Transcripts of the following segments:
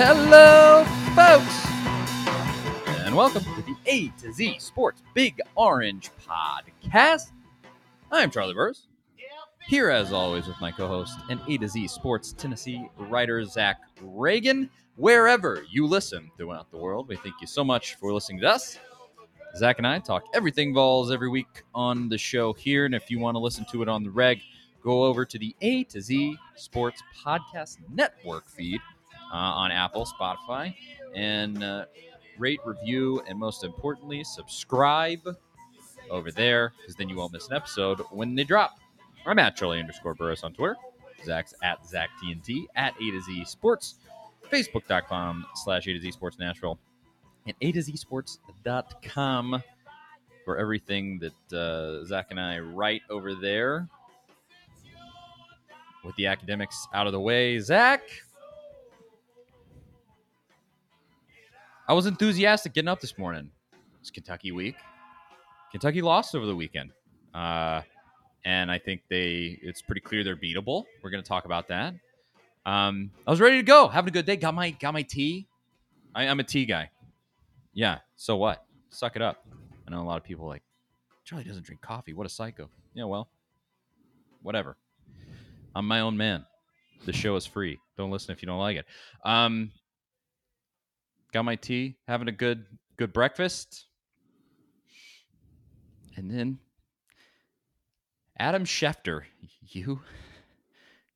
Hello, folks, and welcome to the A to Z Sports Big Orange Podcast. I'm Charlie Burris, here as always with my co-host and A to Z Sports Tennessee writer Zach Ragan. Wherever you listen throughout the world, we thank you so much for listening to us. Zach and I talk everything balls every week on the show here, and if you want to listen to it on the reg, go over to the A to Z Sports Podcast Network feed uh, on Apple, Spotify, and uh, rate, review, and most importantly, subscribe over there because then you won't miss an episode when they drop. I'm at Charlie underscore Burris on Twitter. Zach's at Zach TNT at A to Z Sports. Facebook.com slash A to Z Sports Nashville and A to Z Sports.com for everything that uh, Zach and I write over there. With the academics out of the way, Zach, I was enthusiastic getting up this morning. It's Kentucky week. Kentucky lost over the weekend. Uh, and I think they it's pretty clear they're beatable. We're going to talk about that. Um, I was ready to go, having a good day. Got my got my tea. I, I'm a tea guy. Yeah. So what? Suck it up. I know a lot of people like Charlie doesn't drink coffee. What a psycho. Yeah. Well, whatever. I'm my own man. The show is free. Don't listen if you don't like it. Um, got my tea, having a good good breakfast, and then Adam Schefter, you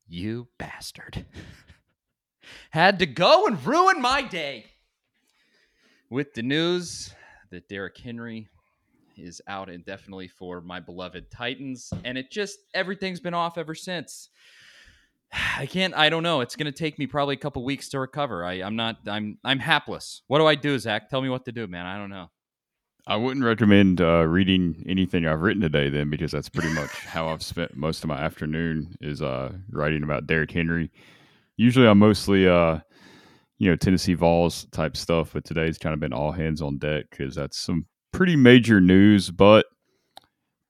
you bastard, had to go and ruin my day with the news that Derrick Henry is out indefinitely for my beloved Titans, and it just everything's been off ever since. I can't. I don't know. It's going to take me probably a couple weeks to recover. I, I'm not. I'm. I'm hapless. What do I do, Zach? Tell me what to do, man. I don't know. I wouldn't recommend uh, reading anything I've written today, then, because that's pretty much how I've spent most of my afternoon is uh, writing about Derrick Henry. Usually, I'm mostly, uh, you know, Tennessee Vols type stuff, but today's kind of been all hands on deck because that's some pretty major news. But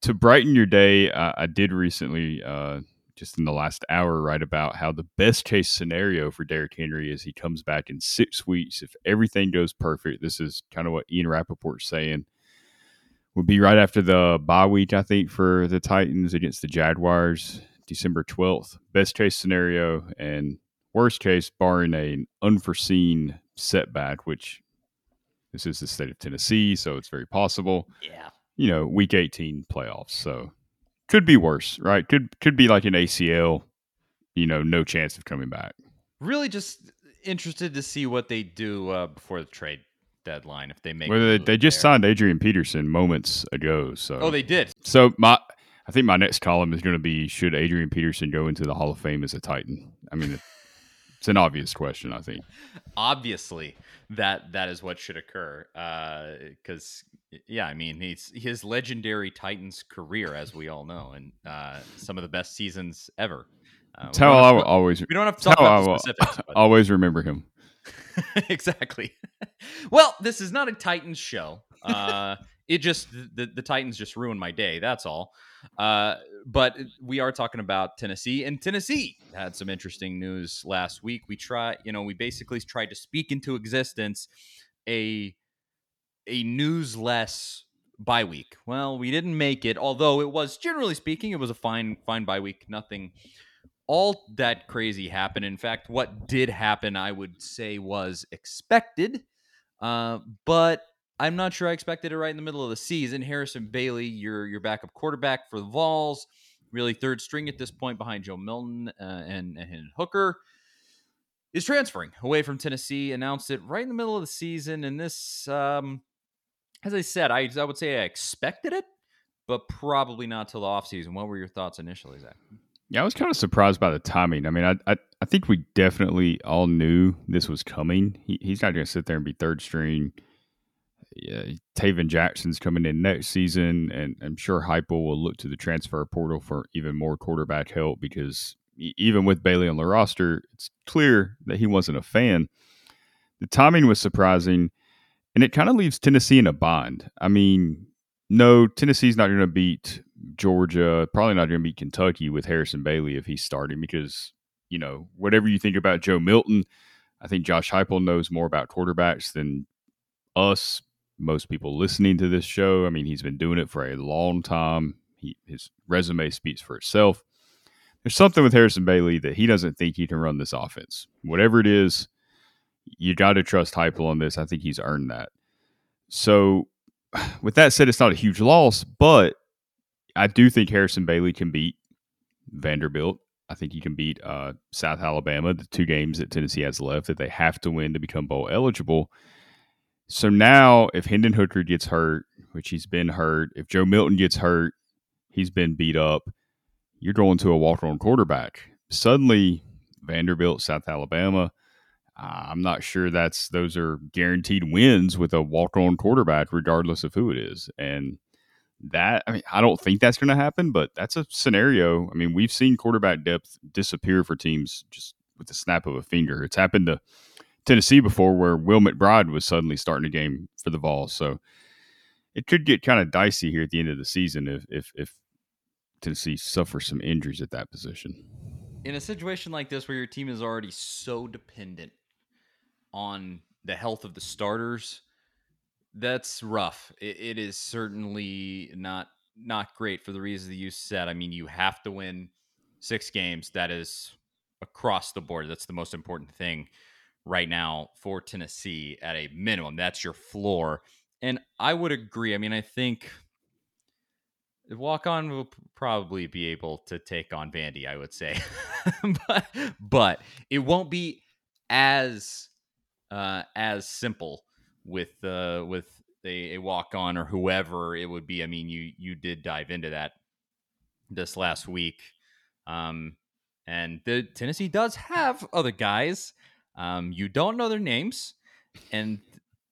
to brighten your day, I, I did recently uh, just in the last hour write about how the best case scenario for Derrick Henry is he comes back in six weeks. If everything goes perfect, this is kind of what Ian Rapoport's saying. Would be right after the bye week, I think, for the Titans against the Jaguars, December 12th. Best case scenario and worst case, barring an unforeseen setback, which this is the state of Tennessee, so it's very possible. Yeah. You know, week 18 playoffs. So could be worse, right? Could could be like an ACL, you know, no chance of coming back. Really, just interested to see what they do uh, before the trade deadline if they make. Well, they, they just there. signed Adrian Peterson moments ago, so Oh, they did. so my I think my next column is going to be should Adrian Peterson go into the Hall of Fame as a Titan? I mean, it's an obvious question, I think. Obviously, that that is what should occur. Because yeah, I mean, he's his legendary Titans career, as we all know, and uh, some of the best seasons ever. Uh, how I will always we don't have to talk I about the specifics. but- always remember him. exactly. well, this is not a Titans show. Uh, it just the, the Titans just ruined my day. That's all. Uh, but we are talking about Tennessee, and Tennessee had some interesting news last week. We try, you know, we basically tried to speak into existence a a newsless bye week. Well, we didn't make it, although it was generally speaking, it was a fine fine bye week. Nothing all that crazy happened. In fact, what did happen, I would say, was expected. Uh, but I'm not sure I expected it right in the middle of the season. Harrison Bailey, your your backup quarterback for the Vols, really third string at this point behind Joe Milton uh, and and Hooker, is transferring away from Tennessee. Announced it right in the middle of the season, and this, um, as I said, I I would say I expected it, but probably not till the offseason. What were your thoughts initially, Zach? Yeah, I was kind of surprised by the timing. I mean, I I, I think we definitely all knew this was coming. He, he's not going to sit there and be third string. Yeah, Tayven Jackson's coming in next season, and I'm sure Heupel will look to the transfer portal for even more quarterback help because even with Bailey on the roster, it's clear that he wasn't a fan. The timing was surprising, and it kind of leaves Tennessee in a bind. I mean, no, Tennessee's not going to beat Georgia, probably not going to beat Kentucky with Harrison Bailey if he's starting because, you know, whatever you think about Joe Milton, I think Josh Heupel knows more about quarterbacks than us, most people listening to this show. I mean, he's been doing it for a long time. He, his resume speaks for itself. There's something with Harrison Bailey that he doesn't think he can run this offense. Whatever it is, you got to trust Heupel on this. I think he's earned that. So, with that said, it's not a huge loss, but I do think Harrison Bailey can beat Vanderbilt. I think he can beat uh, South Alabama, the two games that Tennessee has left that they have to win to become bowl eligible. So now, if Hendon Hooker gets hurt, which he's been hurt, if Joe Milton gets hurt, he's been beat up. You're going to a walk-on quarterback. Suddenly, Vanderbilt, South Alabama. I'm not sure that's those are guaranteed wins with a walk-on quarterback, regardless of who it is. And that I mean, I don't think that's going to happen, but that's a scenario. I mean, we've seen quarterback depth disappear for teams just with the snap of a finger. It's happened to Tennessee before, where Will McBride was suddenly starting a game for the Vols. So it could get kind of dicey here at the end of the season if if, if Tennessee suffers some injuries at that position. In a situation like this, where your team is already so dependent on the health of the starters that's rough. It, it is certainly not not great for the reasons that you said. I mean, you have to win six games. That is across the board. That's the most important thing right now for Tennessee at a minimum. That's your floor. And I would agree. I mean, I think walk on will probably be able to take on Vandy, I would say. but but it won't be as uh as simple with uh with a, a walk on or whoever it would be. I mean, you you did dive into that this last week, um, and the Tennessee does have other guys. Um, you don't know their names, and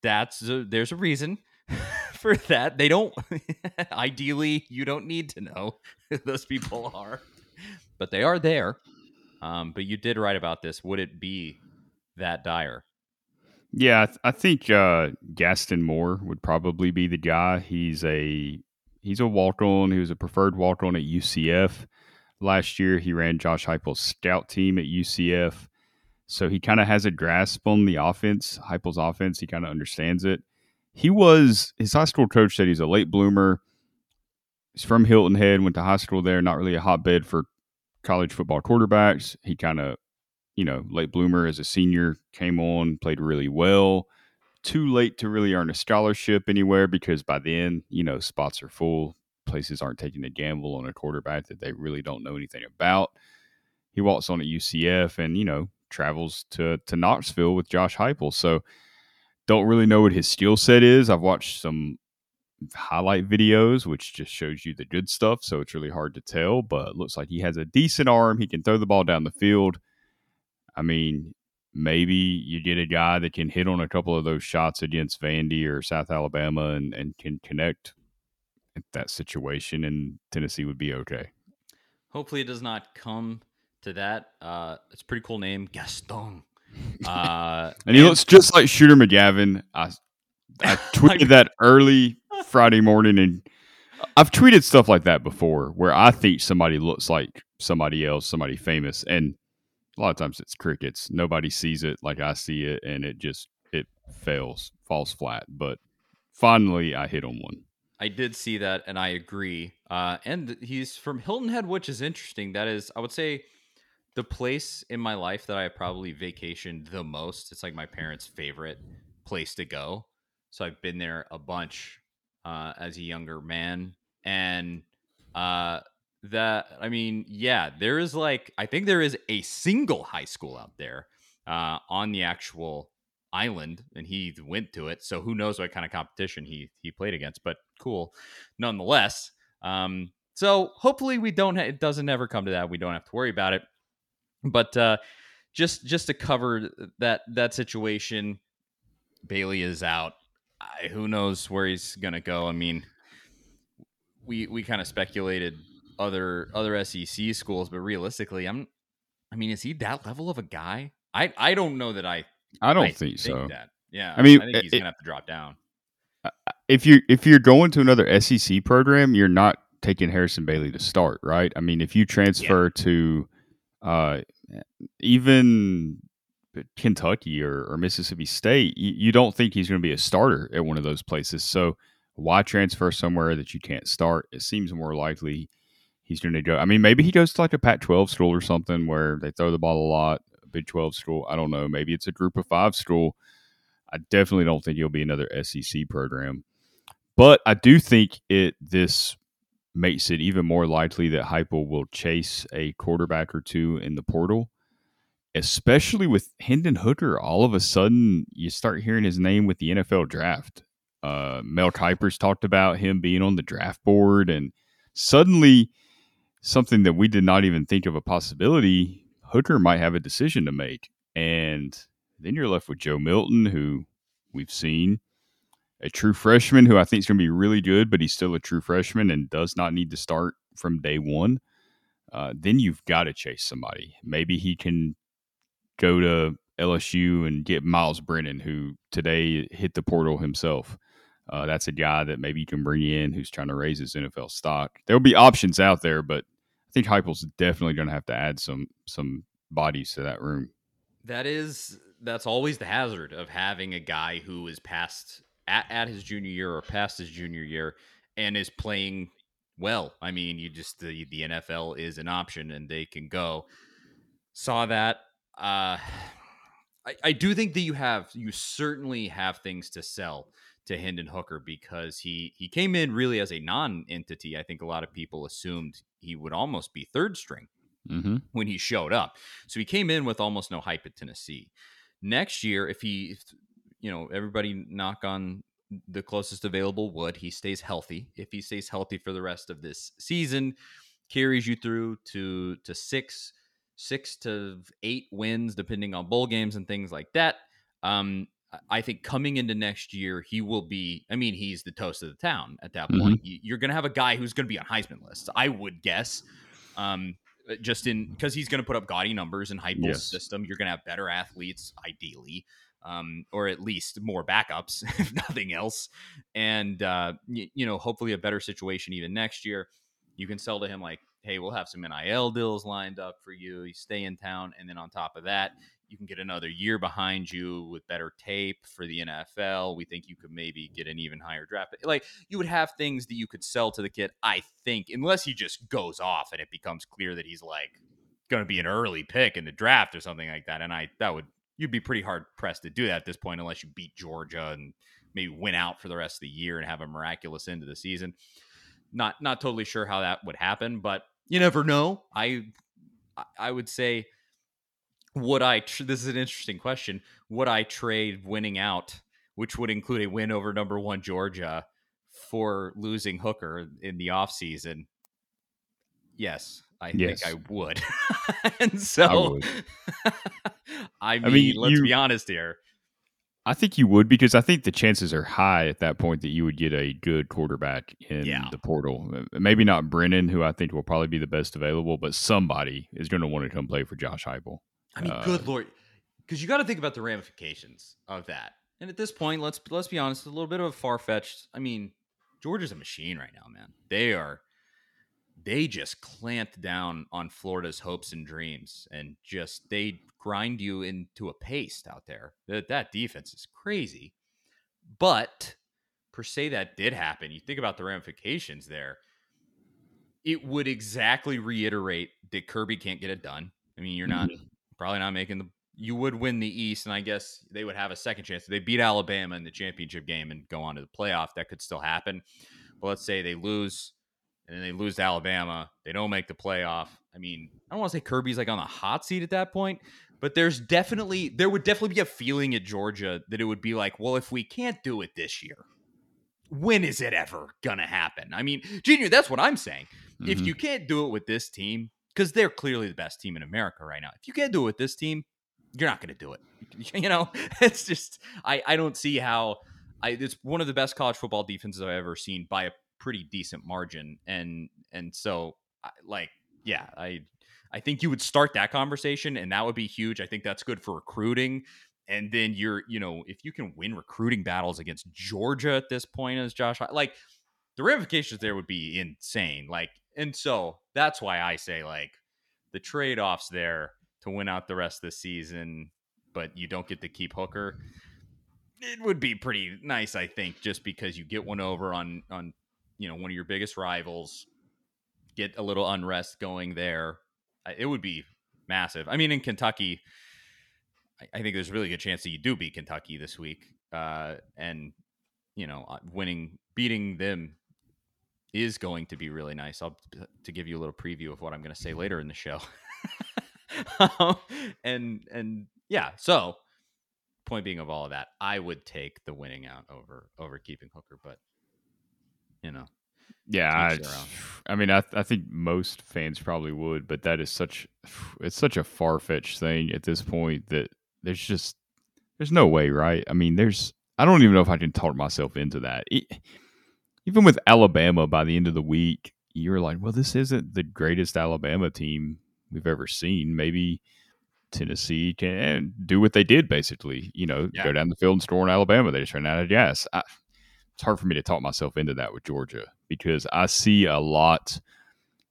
that's a, there's a reason for that. They don't. ideally, you don't need to know who those people are, but they are there. Um, but you did write about this. Would it be that dire? Yeah, I, th- I think uh, Gaston Moore would probably be the guy. He's a he's a walk on. He was a preferred walk on at UCF last year. He ran Josh Heupel's scout team at UCF, so he kind of has a grasp on the offense, Heupel's offense. He kind of understands it. He was his high school coach said he's a late bloomer. He's from Hilton Head, went to high school there. Not really a hotbed for college football quarterbacks. He kind of you know, late bloomer as a senior, came on, played really well. Too late to really earn a scholarship anywhere because by then, you know, spots are full. Places aren't taking a gamble on a quarterback that they really don't know anything about. He walks on at UCF and, you know, travels to, to Knoxville with Josh Heupel. So don't really know what his skill set is. I've watched some highlight videos, which just shows you the good stuff. So it's really hard to tell, but looks like he has a decent arm. He can throw the ball down the field I mean, maybe you get a guy that can hit on a couple of those shots against Vandy or South Alabama and, and can connect that situation, and Tennessee would be okay. Hopefully, it does not come to that. Uh, it's a pretty cool name, Gaston. Uh, and he and, looks just like Shooter McGavin. I, I tweeted that early Friday morning, and I've tweeted stuff like that before, where I think somebody looks like somebody else, somebody famous, and a lot of times it's crickets. Nobody sees it like I see it, and it just it fails, falls flat. But finally, I hit on one. I did see that, and I agree. Uh, and he's from Hilton Head, which is interesting. That is, I would say, the place in my life that I probably vacationed the most. It's like my parents' favorite place to go. So I've been there a bunch uh, as a younger man, and uh, that I mean, yeah, there is like I think there is a single high school out there uh, on the actual island, and he went to it. So who knows what kind of competition he he played against? But cool, nonetheless. Um, so hopefully we don't. Ha- it doesn't ever come to that. We don't have to worry about it. But uh, just just to cover that that situation, Bailey is out. I, who knows where he's gonna go? I mean, we we kind of speculated other other SEC schools, but realistically, I'm. I mean, is he that level of a guy? I I don't know that I. I don't I think, think, so. That. Yeah, I mean, I think he's it, gonna have to drop down. If you if you're going to another SEC program, you're not taking Harrison Bailey to start, right? I mean, if you transfer yeah. to uh, even Kentucky or, or Mississippi State, you, you, don't think he's going to be a starter at one of those places. So why transfer somewhere that you can't start? It seems more likely he's going to go. I mean, maybe he goes to like a Pac-12 school or something where they throw the ball a lot. A Big 12 school, I don't know. Maybe it's a Group of Five school. I definitely don't think he'll be another SEC program. But I do think it this makes it even more likely that Heupel will chase a quarterback or two in the portal, especially with Hendon Hooker. All of a sudden, you start hearing his name with the NFL draft. Uh, Mel Kiper's talked about him being on the draft board, and suddenly, something that we did not even think of a possibility, Hooker might have a decision to make. And then you're left with Joe Milton, who we've seen a true freshman who I think is going to be really good, but he's still a true freshman and does not need to start from day one. Uh, then you've got to chase somebody. Maybe he can go to LSU and get Myles Brennan, who today hit the portal himself. Uh, that's a guy that maybe you can bring in who's trying to raise his NFL stock. There'll be options out there, but I think Heupel's definitely going to have to add some some bodies to that room. That is that's always the hazard of having a guy who is past at, at his junior year or past his junior year and is playing well. I mean, you just the the NFL is an option and they can go. Saw that. Uh, I, I do think that you have you certainly have things to sell to Hendon Hooker because he he came in really as a non-entity. I think a lot of people assumed he would almost be third string mm-hmm. when he showed up. So he came in with almost no hype at Tennessee. Next year, if he you know, everybody knock on the closest available wood. He stays healthy. If he stays healthy for the rest of this season, carries you through to to six, six to eight wins, depending on bowl games and things like that. Um, I think coming into next year, he will be. I mean, he's the toast of the town at that mm-hmm. point. You're going to have a guy who's going to be on Heisman lists. I would guess. Um, just in because he's going to put up gaudy numbers in Heupel's yes. system. You're going to have better athletes, ideally um, or at least more backups, if nothing else. And, uh, y- you know, hopefully a better situation even next year. You can sell to him like, hey, we'll have some NIL deals lined up for you. You stay in town. And then on top of that, you can get another year behind you with better tape for the NFL. We think you could maybe get an even higher draft. Like you would have things that you could sell to the kid, I think, unless he just goes off and it becomes clear that he's like going to be an early pick in the draft or something like that. And I, that would you'd be pretty hard pressed to do that at this point unless you beat Georgia and maybe win out for the rest of the year and have a miraculous end of the season. Not not totally sure how that would happen, but you never know. I I would say would I tr- this is an interesting question. Would I trade winning out, which would include a win over number 1 Georgia for losing Hooker in the offseason? Yes, I yes. think I would. and so I, would. I, mean, I mean, let's you, be honest here. I think you would because I think the chances are high at that point that you would get a good quarterback in yeah. the portal. Maybe not Brennan, who I think will probably be the best available, but somebody is going to want to come play for Josh Heupel. I mean, uh, good lord, because you got to think about the ramifications of that. And at this point, let's let's be honest, a little bit of a far fetched. I mean, Georgia's a machine right now, man. They are they just clamped down on Florida's hopes and dreams and just they grind you into a paste out there. That that defense is crazy. But per se that did happen. You think about the ramifications there. It would exactly reiterate that Kirby can't get it done. I mean, you're not mm-hmm. probably not making the you would win the East, and I guess they would have a second chance. If they beat Alabama in the championship game and go on to the playoff, that could still happen. But let's say they lose and then they lose to Alabama. They don't make the playoff. I mean, I don't want to say Kirby's like on the hot seat at that point, but there's definitely there would definitely be a feeling at Georgia that it would be like, well, if we can't do it this year, when is it ever gonna happen? I mean, Junior, that's what I'm saying. Mm-hmm. If you can't do it with this team, because they're clearly the best team in America right now. If you can't do it with this team, you're not going to do it. You know, it's just I I don't see how I it's one of the best college football defenses I've ever seen by a pretty decent margin, and and so like yeah, I I think you would start that conversation, and that would be huge. I think that's good for recruiting. And then you're, you know, if you can win recruiting battles against Georgia at this point, as Josh, like the ramifications there would be insane. Like, and so that's why I say like the trade offs there to win out the rest of the season, but you don't get to keep Hooker. It would be pretty nice, I think, just because you get one over on on you know one of your biggest rivals, get a little unrest going there. It would be massive. I mean, in Kentucky, I think there's a really good chance that you do beat Kentucky this week, uh, and you know, uh, winning, beating them is going to be really nice. I'll to give you a little preview of what I'm going to say later in the show. and and yeah, so point being of all of that, I would take the winning out over over keeping Hooker, but you know, yeah, I, I, mean, I, I think most fans probably would, but that is such it's such a far fetched thing at this point that there's just there's no way, right? I mean, there's I don't even know if I can talk myself into that. It, even with Alabama, by the end of the week, you're like, well, this isn't the greatest Alabama team we've ever seen. Maybe Tennessee can do what they did, basically. You know, yeah. go down the field and score in Alabama. They just ran out of gas. I, it's hard for me to talk myself into that with Georgia because I see a lot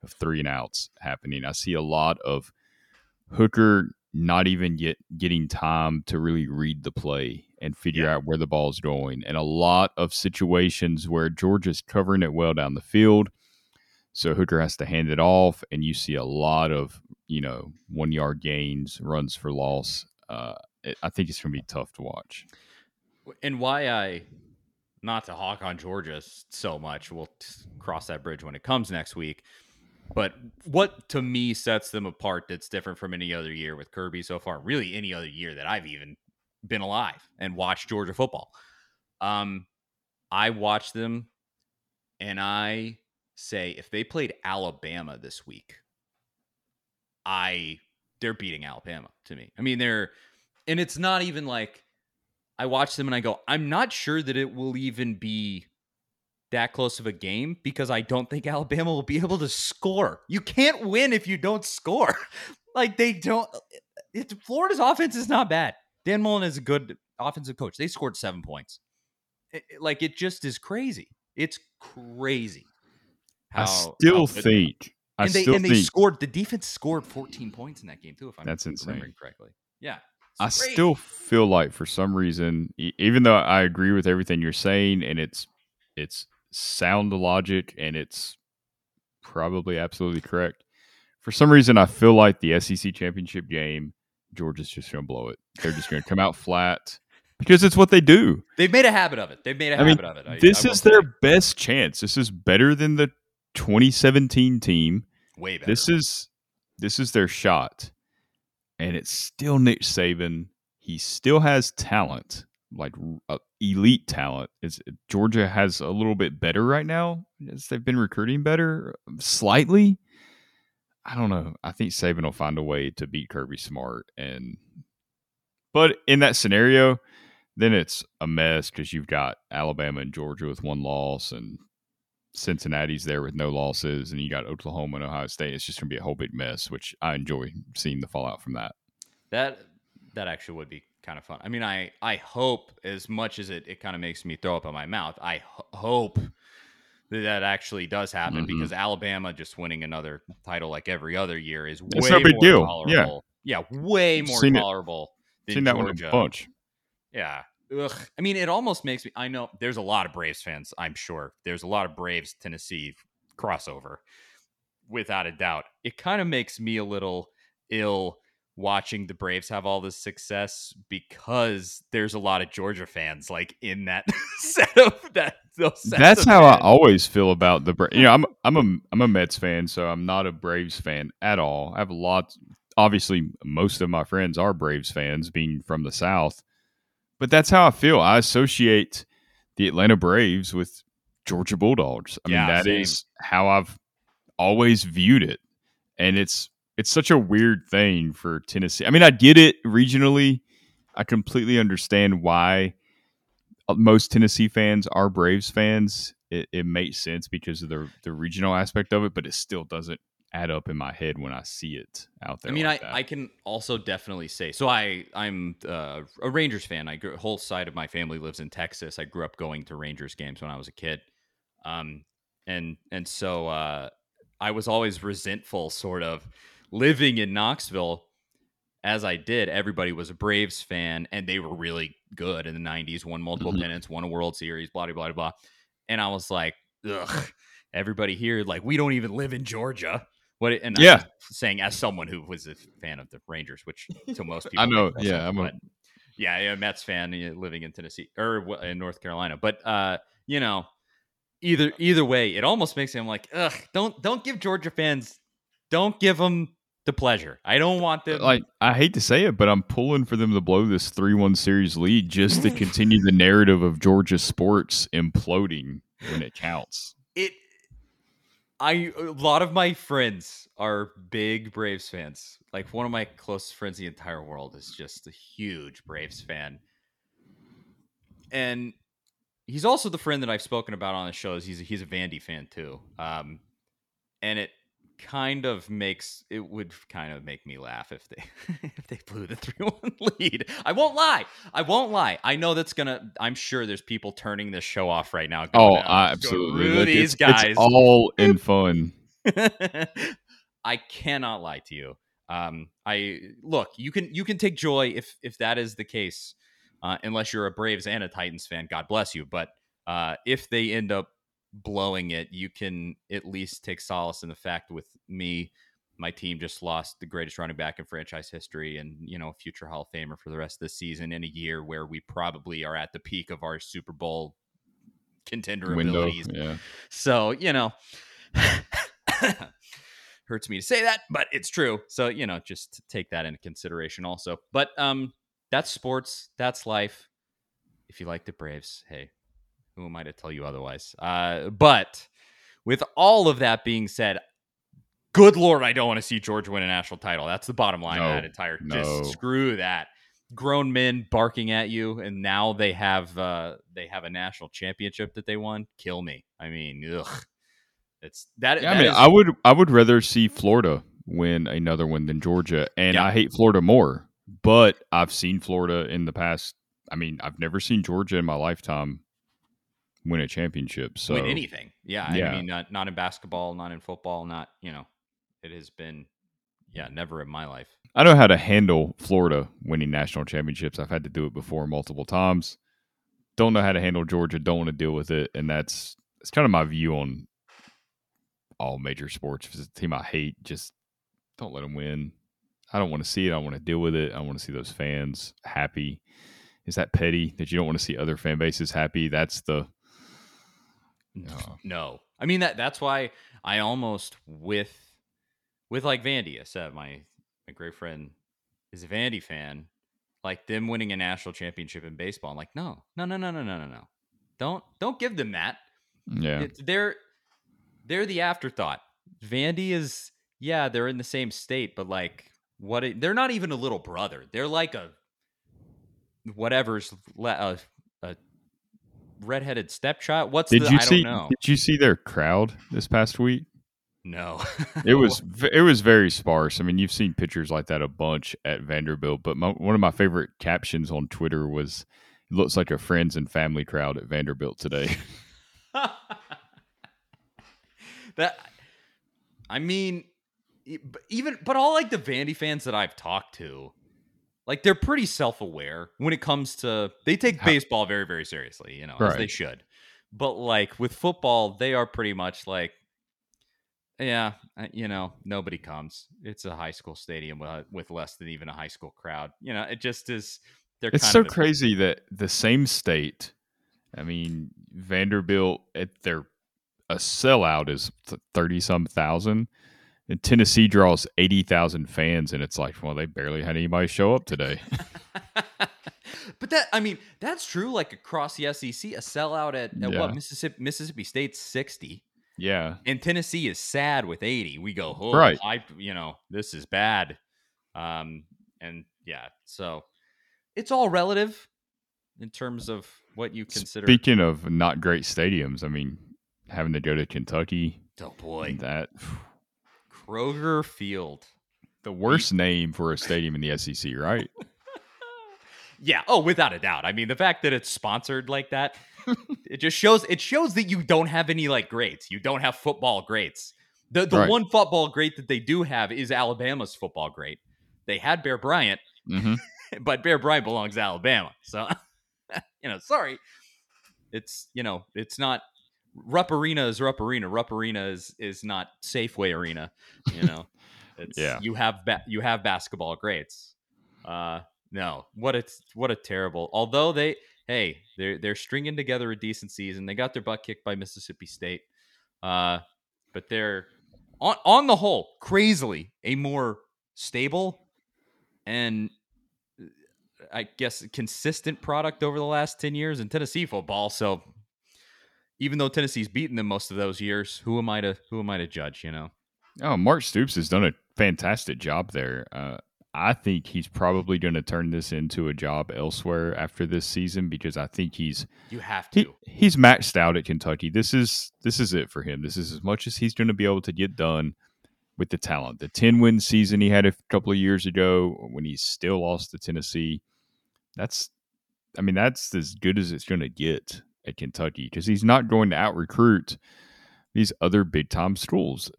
of three and outs happening. I see a lot of Hooker not even yet getting time to really read the play and figure yeah. out where the ball's going. And a lot of situations where Georgia's covering it well down the field. So Hooker has to hand it off, and you see a lot of, you know, one yard gains, runs for loss. Uh, it, I think it's going to be tough to watch. And why I, not to hawk on Georgia so much, we'll cross that bridge when it comes next week. But what to me sets them apart that's different from any other year with Kirby so far, really any other year that I've even been alive and watched Georgia football. Um, I watch them and I say if they played Alabama this week, I they're beating Alabama to me. I mean, they're and it's not even like I watch them and I go, I'm not sure that it will even be that close of a game because I don't think Alabama will be able to score. You can't win if you don't score. like they don't uh, it, Florida's offense is not bad. Dan Mullen is a good offensive coach. They scored seven points. It, like it just is crazy. It's crazy. How, I still think. I and they still and they scored. The defense scored 14 points in that game too. If I'm that's insane. correctly. Yeah. I still feel like for some reason, even though I agree with everything you're saying, and it's it's sound logic and it's probably absolutely correct. For some reason, I feel like the SEC championship game Georgia's just going to blow it. They're just going to come out flat because it's what they do. They've made a habit of it. They've made a I habit mean, of it. I, this I is their say. best chance. This is better than the 2017 team. Way better. This is this is their shot, and it's still Nick Saban. He still has talent, like uh, elite talent. Is Georgia has a little bit better right now as they've been recruiting better slightly I don't know. I think Saban will find a way to beat Kirby Smart, and but in that scenario, then it's a mess because you've got Alabama and Georgia with one loss, and Cincinnati's there with no losses, and you got Oklahoma and Ohio State. It's just going to be a whole big mess, which I enjoy seeing the fallout from that. That that actually would be kind of fun. I mean, I I hope as much as it it kind of makes me throw up in my mouth. I ho- hope that that actually does happen mm-hmm. because Alabama just winning another title like every other year is it's way no big more deal. tolerable. Yeah. yeah, way more seen tolerable it. than seen Georgia. That one a bunch. Yeah. Ugh. I mean, it almost makes me. I know there's a lot of Braves fans. I'm sure there's a lot of Braves Tennessee crossover, without a doubt. It kind of makes me a little ill watching the Braves have all this success because there's a lot of Georgia fans like in that set of that. That's how fans. I always feel about the Braves. You know, I'm I'm a I'm a Mets fan, so I'm not a Braves fan at all. I have a lot. Obviously, most of my friends are Braves fans, being from the South. But that's how I feel. I associate the Atlanta Braves with Georgia Bulldogs. I Yeah, mean, that same. is how I've always viewed it, and it's it's such a weird thing for Tennessee. I mean, I get it regionally. I completely understand why uh, most Tennessee fans are Braves fans. It, it makes sense because of the the regional aspect of it, but it still doesn't add up in my head when I see it out there. I mean, like I. I can also definitely say so. I I'm uh, a Rangers fan. I grew, whole side of my family lives in Texas. I grew up going to Rangers games when I was a kid, um, and and so uh, I was always resentful, sort of living in Knoxville. As I did, everybody was a Braves fan, and they were really good in the '90s. Won multiple Mhm. pennants, won a World Series, blah blah blah blah. And I was like, ugh. Everybody here, like, we don't even live in Georgia. What? And Yeah. saying as someone who was a fan of the Rangers, which to most people I know, yeah, I'm a- yeah, yeah, Mets fan uh, living in Tennessee or in North Carolina. But uh, you know, either either way, it almost makes me I'm like, ugh, don't don't give Georgia fans, don't give them the pleasure. I don't want them. like I hate to say it, but I'm pulling for them to blow this three one series lead just to continue the narrative of Georgia sports imploding when it counts. it I a lot of my friends are big Braves fans. Like one of my closest friends in the entire world is just a huge Braves fan. And he's also the friend that I've spoken about on the shows. He's a, he's a Vandy fan too. Um and it kind of makes it would kind of make me laugh if they if they blew the 3-1 lead. I won't lie. I won't lie. I know that's going to I'm sure there's people turning this show off right now Oh, going, I "I'm just gonna absolutely. rue these it's, it's guys. all in fun. I cannot lie to you. Um, I look, you can you can take joy if if that is the case, uh, unless you're a Braves and a Titans fan. God bless you. But uh, if they end up blowing it, you can at least take solace in the fact with me, my team just lost the greatest running back in franchise history, and you know, future Hall of Famer for the rest of the season in a year where we probably are at the peak of our Super Bowl contender Window. abilities. Yeah. So, you know, hurts me to say that, but it's true. So, you know, just take that into consideration also. But um that's sports, that's life. If you like the Braves, hey, who am I to tell you otherwise? Uh but with all of that being said, good lord, I don't want to see Georgia win a national title. That's the bottom line of that entire no. just screw that. Grown men barking at you, and now they have uh they have a national championship that they won. Kill me. I mean, ugh. It's that. Yeah, I mean, is- I would I would rather see Florida win another one than Georgia, and Yeah. I hate Florida more. But I've seen Florida in the past. I mean, I've never seen Georgia in my lifetime win a championship. So win anything. Yeah, I mean, not not in basketball, not in football, not you know, it has been, yeah, never in my life. I know how to handle Florida winning national championships. I've had to do it before multiple times. Don't know how to handle Georgia. Don't want to deal with it, and that's it's kind of my view on all major sports. If it's a team I hate, just don't let them win. I don't want to see it. I want to deal with it. I want to see those fans happy. Is that petty that you don't want to see other fan bases happy? That's the No. No, I mean that. That's why I almost with with like Vandy. I said my my great friend is a Vandy fan. Like them winning a national championship in baseball. I'm like, no, no, no, no, no, no, no, no. Don't don't give them that. yeah. It's, they're they're the afterthought. Vandy is yeah, they're in the same state, but like what? It, they're not even a little brother. They're like a whatever's le- a, a redheaded stepchild. What's Did the? you I see? don't know. Did you see their crowd this past week? No, It was it was very sparse. I mean, you've seen pictures like that a bunch at Vanderbilt, but my, one of my favorite captions on Twitter was it looks like a friends and family crowd at Vanderbilt today. that I mean, even but all like the Vandy fans that I've talked to, like they're pretty self-aware when it comes to they take baseball very very seriously, you know, as they should. But like with football, they are pretty much like, yeah, uh, you know, nobody comes. It's a high school stadium with, with less than even a high school crowd. You know, it just is. They're it's kind so crazy that the same state, I mean, Vanderbilt at their a sellout is thirty some thousand, and Tennessee draws eighty thousand fans, and it's like, well, they barely had anybody show up today. But that I mean, that's true. Like across the SEC, a sellout at, at Yeah. what Mississippi Mississippi State's sixty, Yeah. and Tennessee is sad with eighty. We go, oh, Right. I, you know, this is bad. Um, and yeah, so it's all relative in terms of what you consider. Speaking of not great stadiums, I mean, having to go to Kentucky, oh boy, that Kroger Field. the worst name for a stadium in the SEC, right? Yeah. Oh, without a doubt. I mean, the fact that it's sponsored like that, it just shows it shows that you don't have any like greats. You don't have football greats. The the Right. one football great that they do have is Alabama's football great. They had Bear Bryant, hmm but Bear Bryant belongs to Alabama. So, you know, sorry. It's, you know, it's not Rupp Arena is Rupp Arena. Rupp Arena is is not Safeway Arena, you know. It's Yeah. you have ba- you have basketball greats. Uh no. What a what a terrible. Although they hey, they're they're stringing together a decent season. They got their butt kicked by Mississippi State. Uh but they're on on the whole, crazily a more stable and uh, I guess consistent product over the last 10 years in Tennessee football. So even though Tennessee's beaten them most of those years, who am I to who am I to judge, you know? Oh, Mark Stoops has done a fantastic job there. Uh, I think he's probably going to turn this into a job elsewhere after this season because I think he's You have he, to. he's maxed out at Kentucky. This is this is it for him. This is as much as he's going to be able to get done with the talent. The 10 win season he had a couple of years ago when he still lost to Tennessee. That's I mean that's as good as it's going to get at Kentucky because he's not going to out recruit these other big time schools.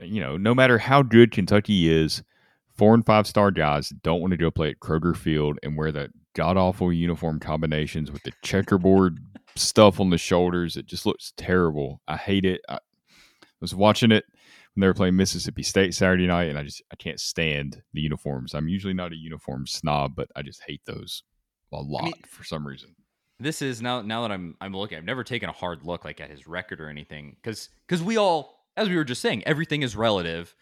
You know, no matter how good Kentucky is, four and five star guys don't want to go play at Kroger Field and wear the god awful uniform combinations with the checkerboard stuff on the shoulders. It just looks terrible. I hate it. I was watching it when they were playing Mississippi State Saturday night, and I just I can't stand the uniforms. I'm usually not a uniform snob, but I just hate those a lot mean- for some reason. This is now now that I'm I'm looking, I've never taken a hard look like at his record or anything cuz cuz we all as we were just saying, everything is relative.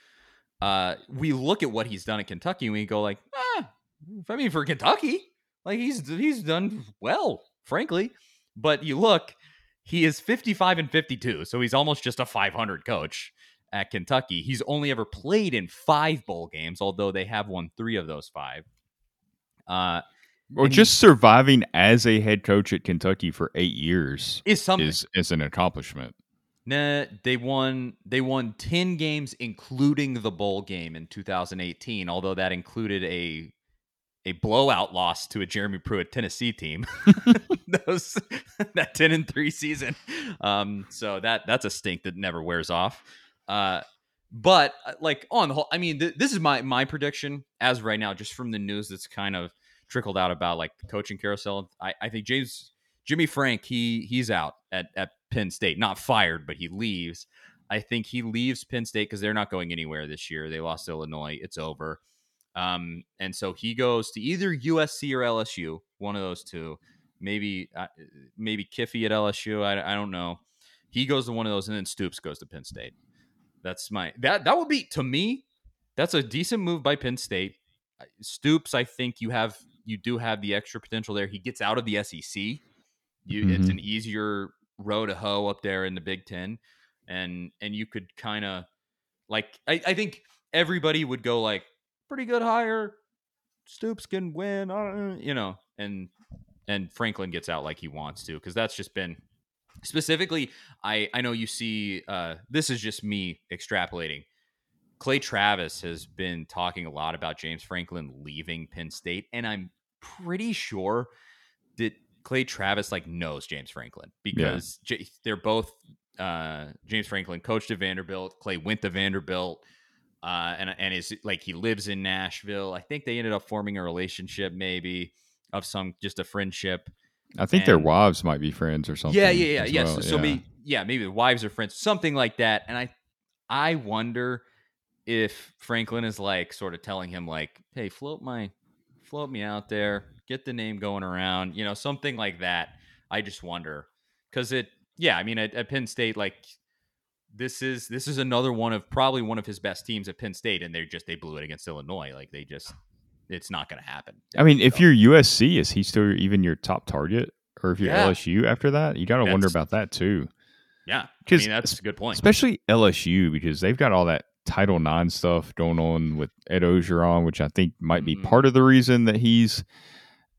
Uh we look at what he's done at Kentucky and we go like, "Ah, I mean for Kentucky, like he's he's done well, frankly." But you look, he is 55 and 52, so he's almost just a 500 coach at Kentucky. He's only ever played in 5 bowl games, although they have won 3 of those 5. Uh Or And- just surviving as a head coach at Kentucky for eight years is something is is an accomplishment. Nah, they won. They won ten games, including the bowl game in 2018. Although that included a a blowout loss to a Jeremy Pruitt Tennessee team. Those that ten and three season. Um, so that that's a stink that never wears off. Uh, but uh, like on the whole, I mean, th- this is my my prediction as of right now, just from the news that's kind of trickled out about like the coaching carousel. I, I think James Jimmy Frank he he's out at at Penn State, not fired, but he leaves. I think he leaves Penn State because they're not going anywhere this year. They lost Illinois. It's over. Um, and so he goes to either USC or LSU, one of those two. Maybe uh, maybe Kiffy at LSU. I, I don't know. He goes to one of those, and then Stoops goes to Penn State. That's my that that would be to me. That's a decent move by Penn State. Stoops, I think you have you do have the extra potential there. He gets out of the SEC. You it's Mhm. an easier row to hoe up there in the Big Ten, and and you could kind of like I, I think everybody would go like pretty good hire. Stoops can win, uh, you know, and and Franklin gets out like he wants to because that's just been specifically. I I know you see. Uh, this is just me extrapolating. Clay Travis has been talking a lot about James Franklin leaving Penn State, and I'm pretty sure that Clay Travis like knows James Franklin because J- they're both uh, James Franklin coached at Vanderbilt. Clay went to Vanderbilt, uh, and and is like he lives in Nashville. I think they ended up forming a relationship, maybe of some just a friendship. I think their wives might be friends or something. Yeah, yeah, yeah, yeah. well, So yeah. maybe yeah, maybe the wives are friends, something like that. And I I wonder if Franklin is like sort of telling him like, "Hey, float my float me out there, get the name going around," you know, something like that. I just wonder cuz it yeah, I mean at, at Penn State like this is this is another one of probably one of his best teams at Penn State and they just they blew it against Illinois. Like they just it's not going to happen. I mean, if you're USC, is he still even your top target? Or if you're Yeah. LSU after that, you got to wonder about that too. Yeah, I 'Cause mean that's a good point. Especially LSU because they've got all that Title IX stuff going on with Ed Orgeron, which I think might be Mhm. part of the reason that he's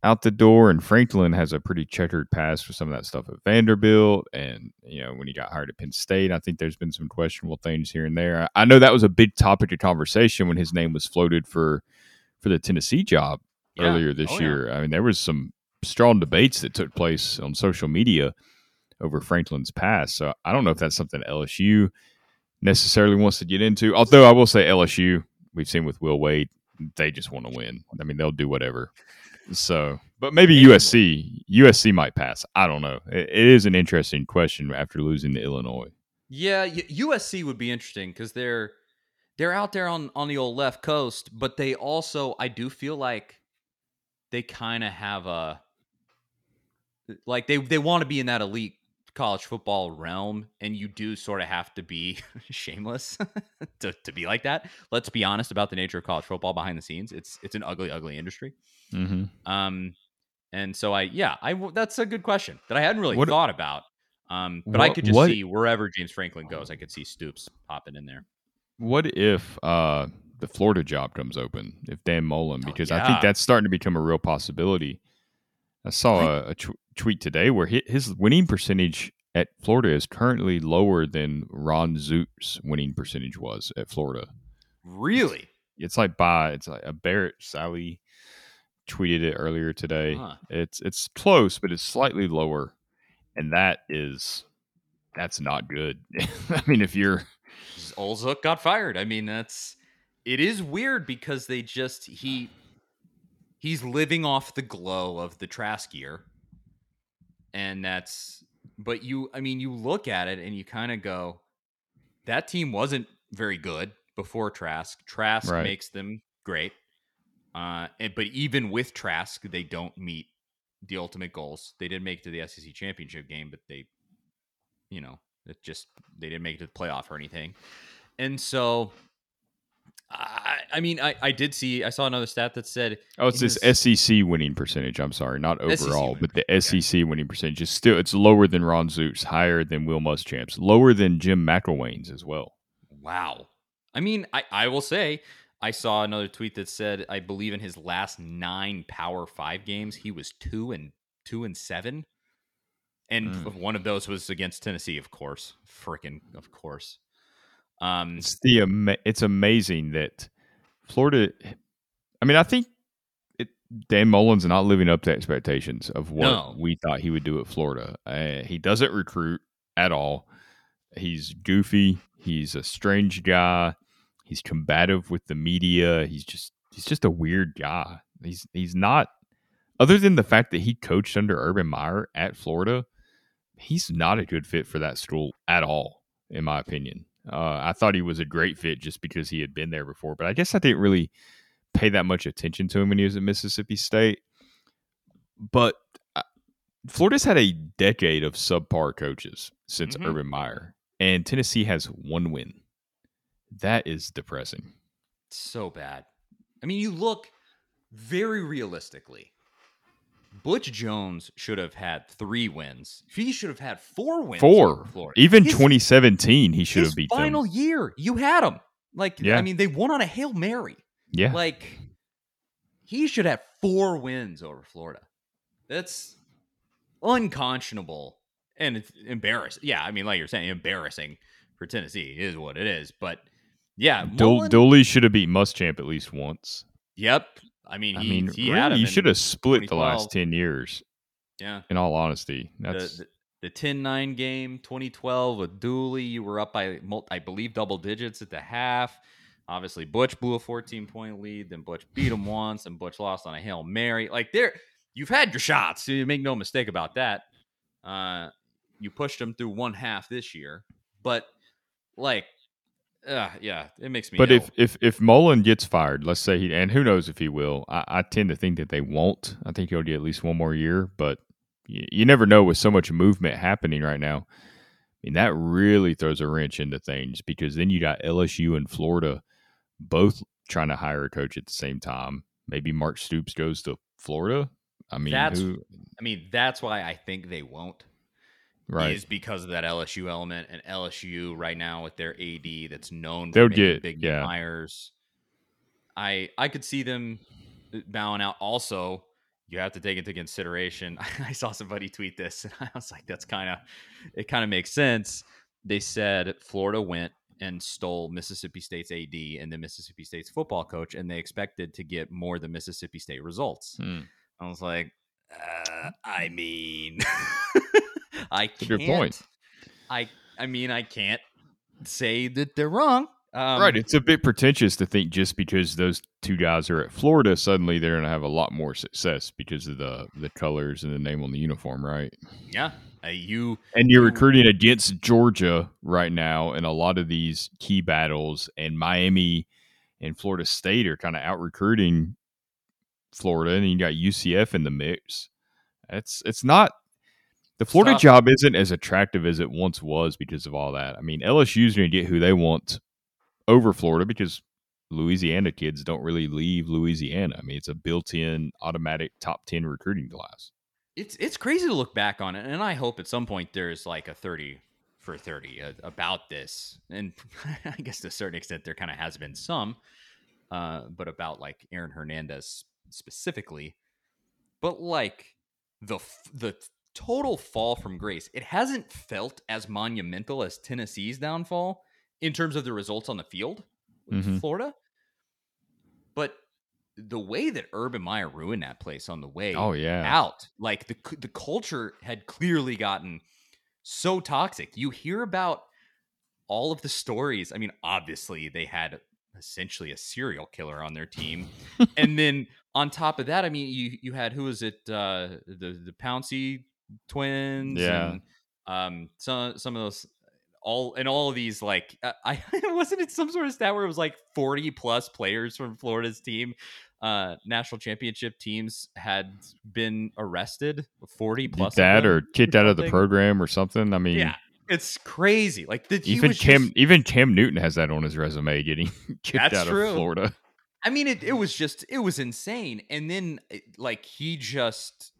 out the door. And Franklin has a pretty checkered past for some of that stuff at Vanderbilt. And, you know, when he got hired at Penn State, I think there's been some questionable things here and there. I know that was a big topic of conversation when his name was floated for for the Tennessee job Yeah. earlier this Oh, yeah. year. I mean, there was some strong debates that took place on social media over Franklin's past. So I don't know if that's something LSU necessarily wants to get into. Although I will say LSU, we've seen with Will Wade, they just want to win. I mean, they'll do whatever. So, but maybe USC, USC might pass. I don't know. It, it is an interesting question after losing to Illinois. Yeah, USC would be interesting because they're they're out there on on the old left coast, but they also I do feel like they kind of have a like they they want to be in that elite college football realm, and you do sort of have to be shameless to to be like that. Let's be honest about the nature of college football behind the scenes. It's it's an ugly, ugly industry. Mm-hmm. Um, and so I, yeah, I that's a good question that I hadn't really What- thought about. Um, but I could just what- see wherever James Franklin goes, I could see Stoops popping in there. What if uh, the Florida job comes open? If Dan Mullen, Oh, because I think that's starting to become a real possibility. I saw a, tweet today where his winning percentage at Florida is currently lower than Ron Zook's winning percentage was at Florida. Really? It's like by it's like a Barrett Sallee tweeted it earlier today. Huh. It's it's close, but it's slightly lower, and that is that's not good. I mean, if you're Olzuk got fired. I mean, that's it is weird because they just he he's living off the glow of the Trask year, and that's. But you, I mean, you look at it and you kind of go, that team wasn't very good before Trask. Trask Right. makes them great, uh, and, but even with Trask, they don't meet the ultimate goals. They did make it to the SEC championship game, but they, you know, it just they didn't make it to the playoff or anything. And so, I, I mean, I, I did see, I saw another stat that said, Oh, it's this SEC winning percentage. I'm sorry, not overall, but the SEC winning percentage is still it's lower than Ron Zook's, higher than Will Muschamp's, lower than Jim McElwain's as well. wow. I mean, I, I will say, I saw another tweet that said, I believe in his last nine Power Five games, he was two and two and seven, and Mm. one of those was against Tennessee, of course, freaking, of course. Um, It's the ama- it's amazing that Florida. I mean, I think it, Dan Mullen's not living up to expectations of what No. we thought he would do at Florida. Uh, he doesn't recruit at all. He's goofy. He's a strange guy. He's combative with the media. He's just he's just a weird guy. He's he's not other than the fact that he coached under Urban Meyer at Florida, he's not a good fit for that school at all, in my opinion. Uh, I thought he was a great fit just because he had been there before, but I guess I didn't really pay that much attention to him when he was at Mississippi State. But uh, Florida's had a decade of subpar coaches since Mhm. Urban Meyer, and Tennessee has one win. That is depressing. so bad. I mean, you look very realistically. Butch Jones should have had three wins. He should have had four wins. Four, Florida. even His- 2017, he should have beat final them. year. You had him. Like, Yeah. I mean, they won on a hail mary. Yeah, Like, he should have four wins over Florida. That's unconscionable and it's embarrassing. Yeah, I mean, like you're saying, embarrassing for Tennessee is what it is. But yeah, Mullen- Dooley should have beat Muschamp at least once. Yep. I mean, I mean, he really, you should have split the last 10 years, Yeah. in all honesty. The, That's the, the 10-9 game 2012 with Dooley, you were up by I believe double digits at the half. Obviously, Butch blew a 14 point lead. Then Butch beat him once, and Butch lost on a hail mary. Like there, you've had your shots. So you make no mistake about that. Uh, you pushed them through one half this year, but like, uh, yeah, it makes me. But ill. if if if Mullen gets fired, let's say he and who knows if he will. I, I tend to think that they won't. I think he'll get at least one more year, but you, you never know with so much movement happening right now. I mean that really throws a wrench into things because then you got LSU and Florida both trying to hire a coach at the same time. maybe Mark Stoops goes to Florida. I mean, That's- who, I mean, that's why I think they won't. Right? Is because of that LSU element and LSU right now with their AD that's known They'll for get- big yeah. hires. I I could see them uh, bowing out. Also, you have to take into consideration. I saw somebody tweet this, and I was like, "That's kind of it. Kind of makes sense." They said Florida went and stole Mississippi State's AD and the Mississippi State's football coach, and they expected to get more than Mississippi State results. Hmm. I was like, uh, I mean, I can't. good point. I I mean, I can't say that they're wrong. Um, right. It's a bit pretentious to think just because those two guys are at Florida, suddenly they're going to have a lot more success because of the the colors and the name on the uniform, right? Yeah, uh, you. And you're Ooh. recruiting against Georgia right now in a lot of these key battles, and Miami and Florida State are kind of out recruiting Florida, and you got UCF in the mix. It's it's not the Florida tough. job isn't as attractive as it once was because of all that. I mean, LSU's going to get who they want over Florida because Louisiana kids don't really leave Louisiana. I mean, it's a built-in automatic top 10 recruiting class. It's it's crazy to look back on it, and I hope at some point there's like a thirty for thirty uh, about this, and I guess to a certain extent there kind of has been some, uh, but about like Aaron Hernandez specifically, but like the the total fall from grace, it hasn't felt as monumental as Tennessee's downfall in terms of the results on the field with Mhm. Florida, but the way that Urban Meyer ruined that place on the way Oh yeah. out. Like the the culture had clearly gotten so toxic. You hear about all of the stories. I mean, obviously they had essentially a serial killer on their team, and then on top of that, I mean, you you had who was it? Uh, the the Pouncey twins. Yeah. And, um. Some some of those. All and all of these like uh, I wasn't it some sort of stat where it was like forty plus players from Florida's team uh national championship teams had been arrested 40 plus that or kicked out of the program or something. I mean, yeah it's crazy like the, even Cam just- even Cam Newton has that on his resume, getting kicked out true. of Florida. i mean it, it was just it was insane and then like he just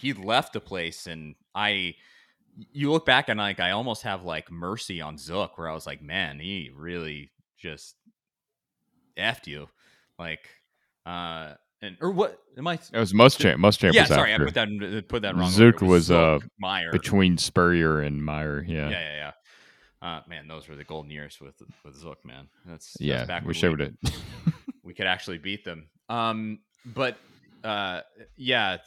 he left the place and i you look back and like i almost have like mercy on zook where i was like man he really just effed you like uh and or what am i It was Muschamp. Muschamp yeah was yeah, sorry after i put that put that wrong Zook. It was, uh, meyer between Spurrier and Meyer. Yeah, yeah, yeah. yeah, yeah. Uh, man, those were the golden years with with Zook, man. That's, that's when they we, showed it. we could actually beat them. Um, but uh, yeah,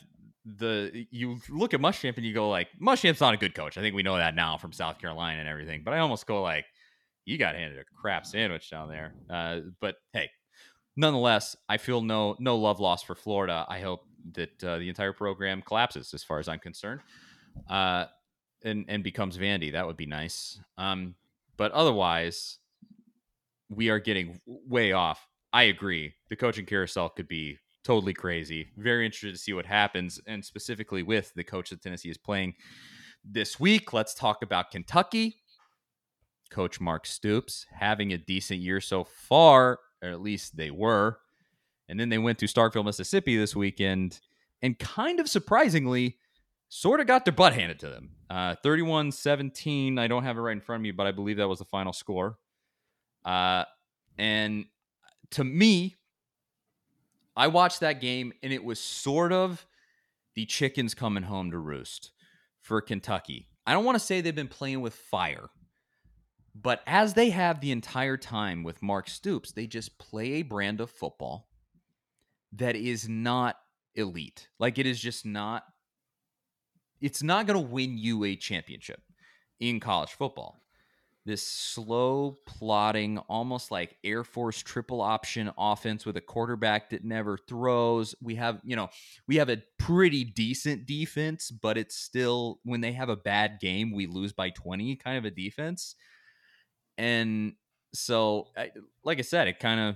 the you look at Muschamp and you go like, Muschamp's not a good coach. I think we know that now from South Carolina and everything. But I almost go like, you got handed a crap sandwich down there. Uh, but hey, nonetheless, I feel no no love lost for Florida. I hope that uh, the entire program collapses, as far as I'm concerned. Uh, and and becomes Vandy. That would be nice. Um, but otherwise, we are getting way off. I agree. The coaching carousel could be totally crazy. Very interested to see what happens, and specifically with the coach that Tennessee is playing this week. Let's talk about Kentucky. Coach Mark Stoops having a decent year so far, or at least they were. And then they went to Starkville, Mississippi this weekend, and kind of surprisingly, sort of got their butt handed to them. Uh, 31 17. I don't have it right in front of me, but I believe that was the final score. Uh, and to me, I watched that game and it was sort of the chickens coming home to roost for Kentucky. I don't want to say they've been playing with fire, but as they have the entire time with Mark Stoops, they just play a brand of football that is not elite. Like it is just not it's not going to win you a championship in college football. This slow, plodding, almost like Air Force triple option offense with a quarterback that never throws. We have, you know, we have a pretty decent defense, but it's still when they have a bad game, we lose by 20 kind of a defense. And so, like I said, it kind of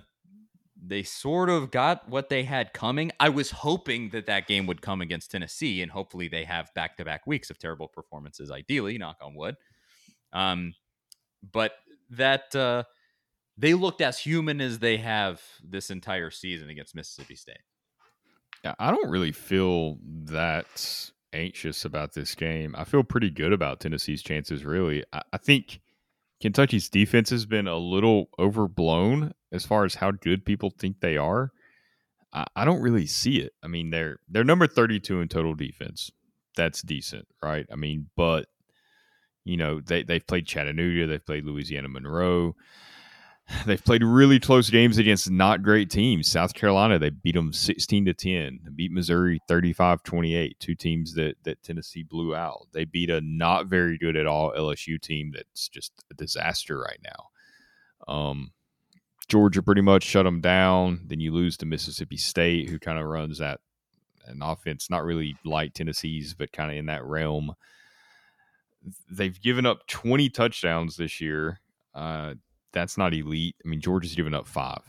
they sort of got what they had coming. I was hoping that that game would come against Tennessee, and hopefully they have back to back weeks of terrible performances. Ideally, knock on wood. Um, but that uh, they looked as human as they have this entire season against Mississippi State. Yeah, I don't really feel that anxious about this game. I feel pretty good about Tennessee's chances, really. I, I think Kentucky's defense has been a little overblown as far as how good people think they are. I, I don't really see it. I mean, they're they're number 32 in total defense. That's decent, right? I mean, but you know, they they've played Chattanooga, they've played Louisiana Monroe. They've played really close games against not great teams. South Carolina, they beat them 16 to 10. They beat Missouri 35-28, two teams that that Tennessee blew out. They beat a not very good at all LSU team that's just a disaster right now. Um, Georgia pretty much shut them down. Then you lose to Mississippi State, who kind of runs that an offense not really like Tennessee's, but kind of in that realm. They've given up 20 touchdowns this year. Uh, that's not elite. I mean, Georgia's given up five.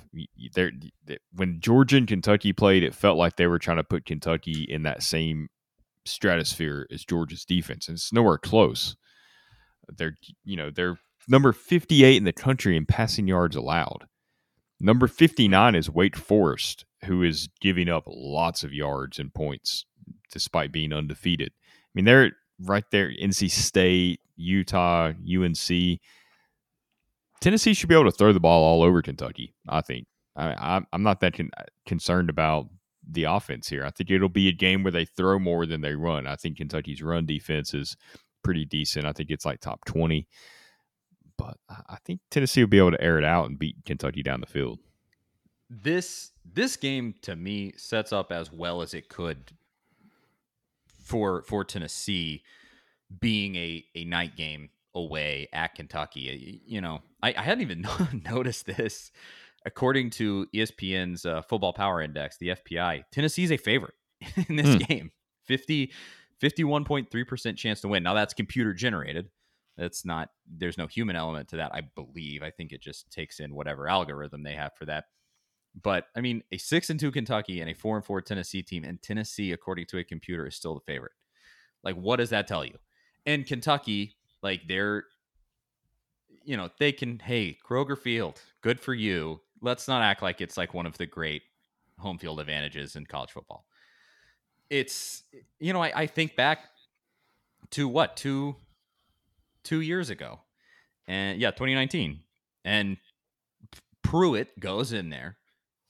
They're, they, when Georgia and Kentucky played, it felt like they were trying to put Kentucky in that same stratosphere as Georgia's defense, and it's nowhere close. They're you know they're number 58 in the country in passing yards allowed. Number 59 is Wake Forest, who is giving up lots of yards and points despite being undefeated. I mean, they're right there. NC State, Utah, UNC Tennessee should be able to throw the ball all over Kentucky. I think. I, am not that con- concerned about the offense here. I think it'll be a game where they throw more than they run. I think Kentucky's run defense is pretty decent. I think it's like top 20. But I think Tennessee will be able to air it out and beat Kentucky down the field. This this game to me sets up as well as it could for for Tennessee being a a night game away at Kentucky. You know, I, I hadn't even noticed this. According to ESPN's uh, Football Power Index, the FPI, Tennessee is a favorite in this hmm. game. 50, 51.3% chance to win. Now that's computer generated. That's not, there's no human element to that, I believe. I think it just takes in whatever algorithm they have for that. But I mean, a six and two Kentucky and a four and four Tennessee team, and Tennessee, according to a computer, is still the favorite. Like, what does that tell you? And Kentucky, like they're you know, they can, hey, Kroger Field, good for you. Let's not act like it's like one of the great home field advantages in college football. It's, you know, I, I think back to what, two, two years ago. And yeah, 2019. And Pruitt goes in there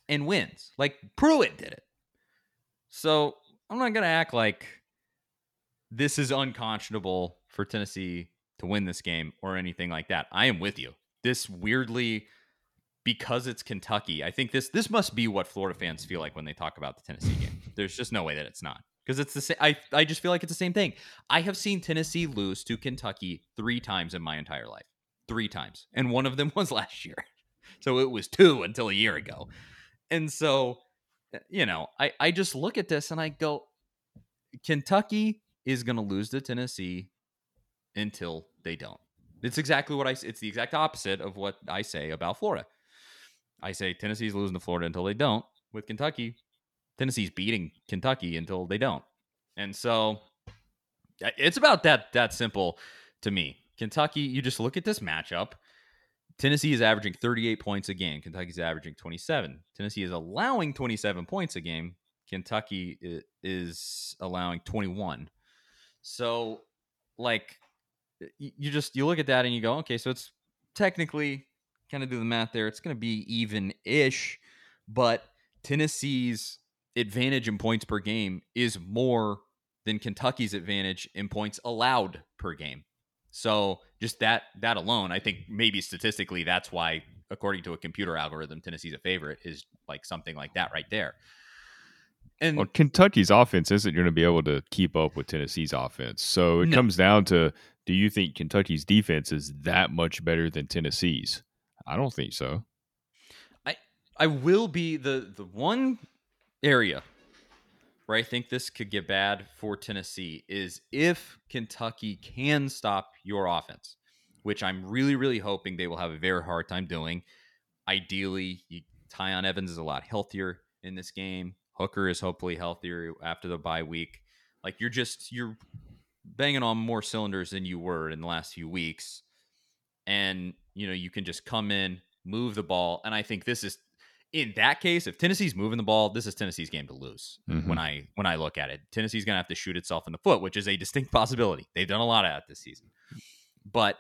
and wins. Like Pruitt did it. So I'm not going to act like this is unconscionable for Tennessee to win this game or anything like that. I am with you. This weirdly because it's Kentucky, I think this this must be what Florida fans feel like when they talk about the Tennessee game. There's just no way that it's not. Because it's the same I, I just feel like it's the same thing. I have seen Tennessee lose to Kentucky three times in my entire life. Three times. And one of them was last year. So it was two until a year ago. And so, eh, you know, I, I just look at this and I go, Kentucky is going to lose to Tennessee until they don't. It's exactly what I. It's the exact opposite of what I say about Florida. I say Tennessee's losing to Florida until they don't. With Kentucky, Tennessee's beating Kentucky until they don't. And so eh, it's about that that simple to me. Kentucky, you just look at this matchup. Tennessee is averaging 38 points a game. Kentucky's averaging 27. Tennessee is allowing 27 points a game. Kentucky is allowing 21. So, like, you just you look at that and you go, okay, so it's technically kind of do the math there. It's going to be even ish, but Tennessee's advantage in points per game is more than Kentucky's advantage in points allowed per game. So just that that alone, I think maybe statistically that's why, according to a computer algorithm, Tennessee's a favorite is like something like that right there. And well, Kentucky's offense isn't going to be able to keep up with Tennessee's offense. So it no. comes down to do you think Kentucky's defense is that much better than Tennessee's? I don't think so. I I will be the the one area where I think this could get bad for Tennessee is if Kentucky can stop your offense, which I'm really really hoping they will have a very hard time doing. Ideally, you, Tiyon Evans is a lot healthier in this game. Hooker is hopefully healthier after the bye week. Like you're just you're banging on more cylinders than you were in the last few weeks. And, you know, you can just come in, move the ball. And I think this is, in that case, if Tennessee's moving the ball, this is Tennessee's game to lose. Mhm. When I when I look at it, Tennessee's going to have to shoot itself in the foot, which is a distinct possibility. They've done a lot of that this season. But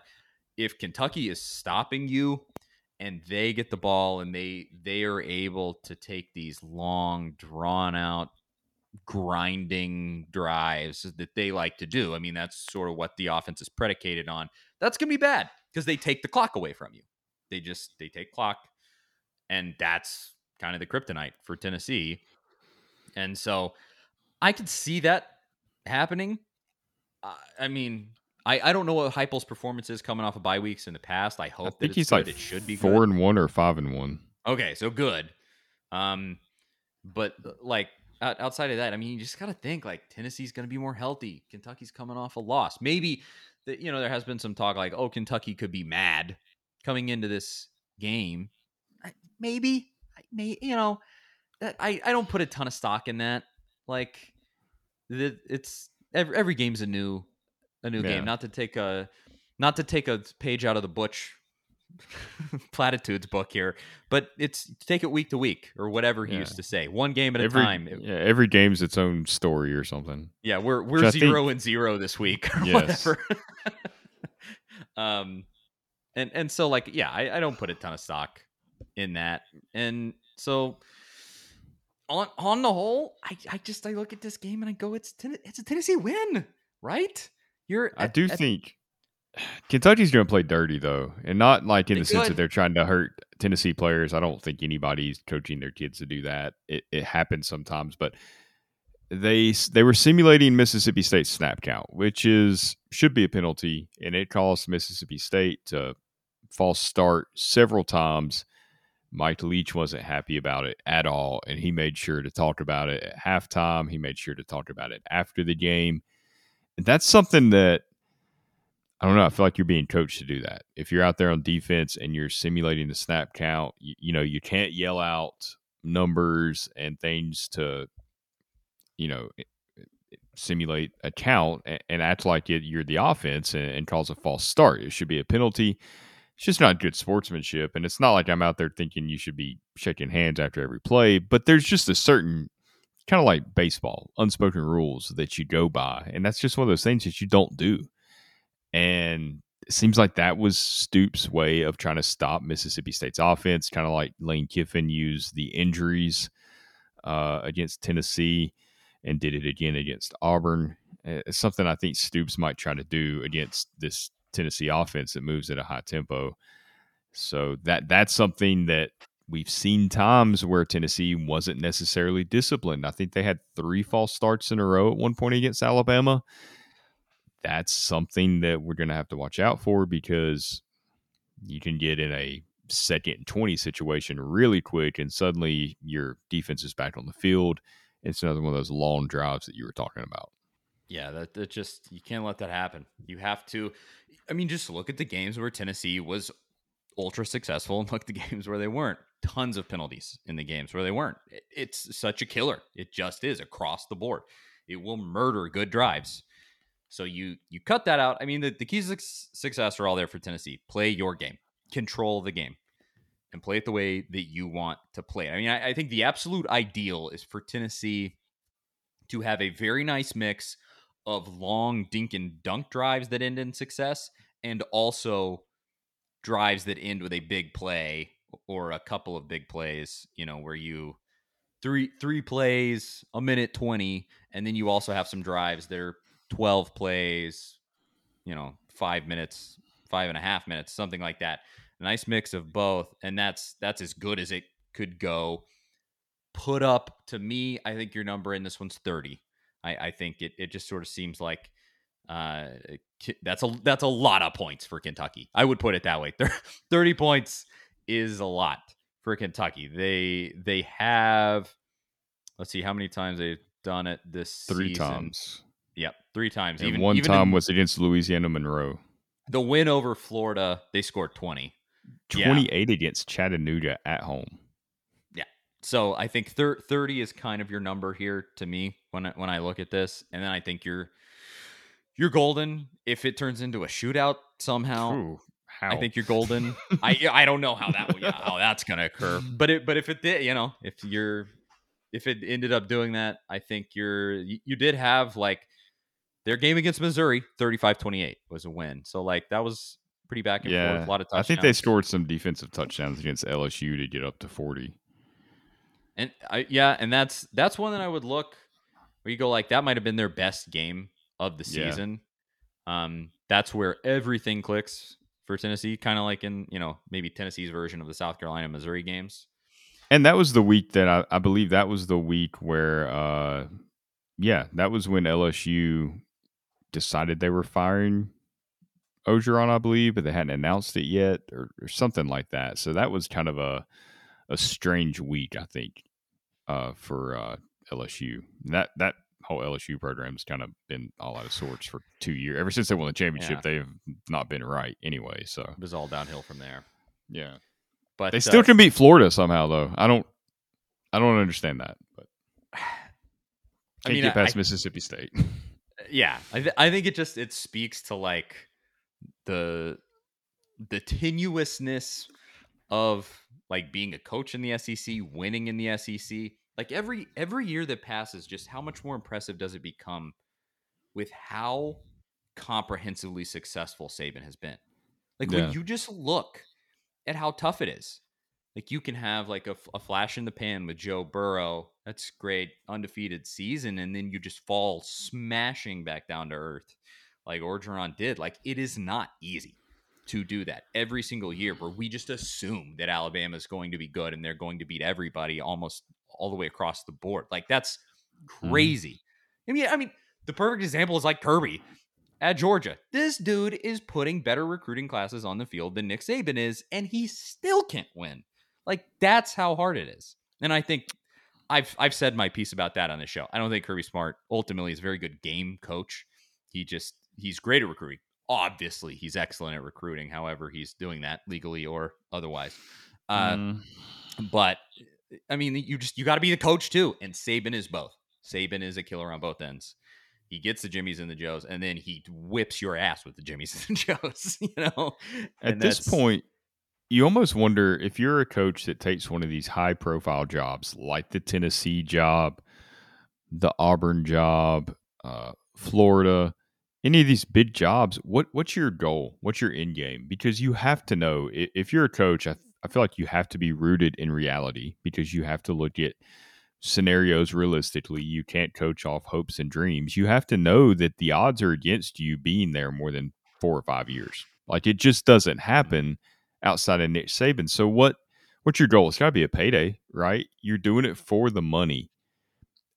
if Kentucky is stopping you and they get the ball and they they are able to take these long drawn out grinding drives that they like to do. I mean, that's sort of what the offense is predicated on. That's going to be bad because they take the clock away from you. They just they take clock and that's kind of the kryptonite for Tennessee. And so I could see that happening. Uh, I mean, I, I don't know what Heupel's performance is coming off of bye weeks in the past. I hope I that he's good. like it should be four good. and one or five and one. Okay, so good. Um, but uh, like outside of that, I mean, you just got to think like Tennessee's going to be more healthy. Kentucky's coming off a loss. Maybe that you know there has been some talk like, oh, Kentucky could be mad coming into this game. I- Maybe, I may you know I I don't put a ton of stock in that. Like, the, it's every every game's a new a new Yeah. game. Not to take a not to take a page out of the Butch platitudes book here, but it's take it week to week or whatever he Yeah. used to say. One game at every a time. Yeah, every game's its own story or something. yeah, we're we're zero and zero this week or Yes. whatever. um, and and so like yeah, I, I don't put a ton of stock in that, and so on on the whole, I I just I look at this game and I go, it's ten, it's a Tennessee win, right? You're I at- do at- think Kentucky's going to play dirty though, and not like in the sense that they're trying to hurt Tennessee players. I don't think anybody's coaching their kids to do that. It, it happens sometimes, but they they were simulating Mississippi State snap count, which is should be a penalty, and it caused Mississippi State to false start several times. Mike Leach wasn't happy about it at all, and he made sure to talk about it at halftime. He made sure to talk about it after the game. And that's something that I don't know. I feel like you're being coached to do that. If you're out there on defense and you're simulating the snap count, you, you know, you can't yell out numbers and things to, you know, simulate a count and, and act like it, you're the offense and, and cause a false start. It should be a penalty. It's just not good sportsmanship. And it's not like I'm out there thinking you should be shaking hands after every play, but there's just a certain kind of like baseball, unspoken rules that you go by. And that's just one of those things that you don't do. And it seems like that was Stoops' way of trying to stop Mississippi State's offense, kind of like Lane Kiffin used the injuries uh, against Tennessee and did it again against Auburn. Uh, It's something I think Stoops might try to do against this Tennessee offense that moves at a high tempo. So that that's something that we've seen times where Tennessee wasn't necessarily disciplined. I think they had three false starts in a row at one point against Alabama. That's something that we're going to have to watch out for because you can get in a second and 20 situation really quick and suddenly your defense is back on the field. It's another one of those long drives that you were talking about. Yeah, that, that just you can't let that happen. You have to. I mean, just look at the games where Tennessee was ultra successful, and look at the games where they weren't. Tons of penalties in the games where they weren't. It- it's such a killer. It just is across the board. It will murder good drives. So you you cut that out. I mean, the, the keys to success are all there for Tennessee. Play your game, control the game, and play it the way that you want to play. it. I mean, I, I think the absolute ideal is for Tennessee to have a very nice mix of long dink and dunk drives that end in success and also drives that end with a big play or a couple of big plays, you know, where you three three plays, a minute 20, and then you also have some drives that are 12 plays, you know, five minutes, five and a half minutes, something like that. A nice mix of both, and that's that's as good as it could go. Put up to me, I think your number in this one's 30. I, I think it, it just sort of seems like uh, that's a that's a lot of points for Kentucky. I would put it that way. Thirty points is a lot for Kentucky. They they have let's see how many times they've done it this Three season. times. Yep, three times. And even one even time in was against Louisiana Monroe. the win over Florida. They scored twenty. Yeah. 28 against Chattanooga at home. So I think thir- 30 is kind of your number here to me when I, when I look at this, and then I think you're you're golden if it turns into a shootout somehow. Ooh? I think you're golden. I I don't know how that yeah, how that's gonna occur. But it but if it did, you know, if you're if it ended up doing that, I think you're you, you did have like their game against Missouri, 35-28 was a win. So like that was pretty back and yeah, forth. A lot of touchdowns. I think they scored some defensive touchdowns against LSU to get up to 40. And I yeah, and that's that's one that I would look where you go like that might have been their best game of the Yeah. season. Um, that's where everything clicks for Tennessee, kind of like in you know maybe Tennessee's version of the South Carolina Missouri games. And that was the week that I, I believe that was the week where, uh, yeah, that was when LSU decided they were firing Orgeron, I believe, but they hadn't announced it yet or, or something like that. So that was kind of a a strange week, I think, uh, for uh, LSU. That that whole LSU program's kind of been all out of sorts for two years. Ever since they won the championship, Yeah. they've not been right anyway. So It was all downhill from there. yeah, But they still uh, can beat Florida somehow, though. I don't, I don't understand that, but I can't mean, get I- past Mississippi State. yeah I, th- I think it just it speaks to like the the tenuousness of like being a coach in the SEC winning in the SEC like every every year that passes just how much more impressive does it become with how comprehensively successful Saban has been like Yeah. when you just look at how tough it is like you can have like a flash in the pan with Joe Burrow. That's great, undefeated season, and then you just fall smashing back down to earth, like Orgeron did. Like it is not easy to do that every single year, where we just assume that Alabama is going to be good and they're going to beat everybody almost all the way across the board. Like that's mm-hmm. crazy. I mean, I mean, the perfect example is like Kirby at Georgia. This dude is putting better recruiting classes on the field than Nick Saban is, and he still can't win. Like that's how hard it is. And I think I've I've said my piece about that on the show. I don't think Kirby Smart ultimately is a very good game coach. He just he's great at recruiting. Obviously, he's excellent at recruiting. However, he's doing that legally or otherwise. Uh, Mm. but I mean, you just you got to be the coach too, and Saban is both. Saban is a killer on both ends. He gets the Jimmies and the Joes, and then he whips your ass with the Jimmies and the Joes. You know, At And this point, you almost wonder if you're a coach that takes one of these high profile jobs, like the Tennessee job, the Auburn job, uh, Florida, any of these big jobs, what what's your goal? What's your end game? Because you have to know if you're a coach. I, I feel like you have to be rooted in reality because you have to look at scenarios realistically. You can't coach off hopes and dreams. You have to know that the odds are against you being there more than four or five years. Like it just doesn't mm-hmm. happen outside of Nick Saban. So what what's your goal? It's got to be a payday, right? You're doing it for the money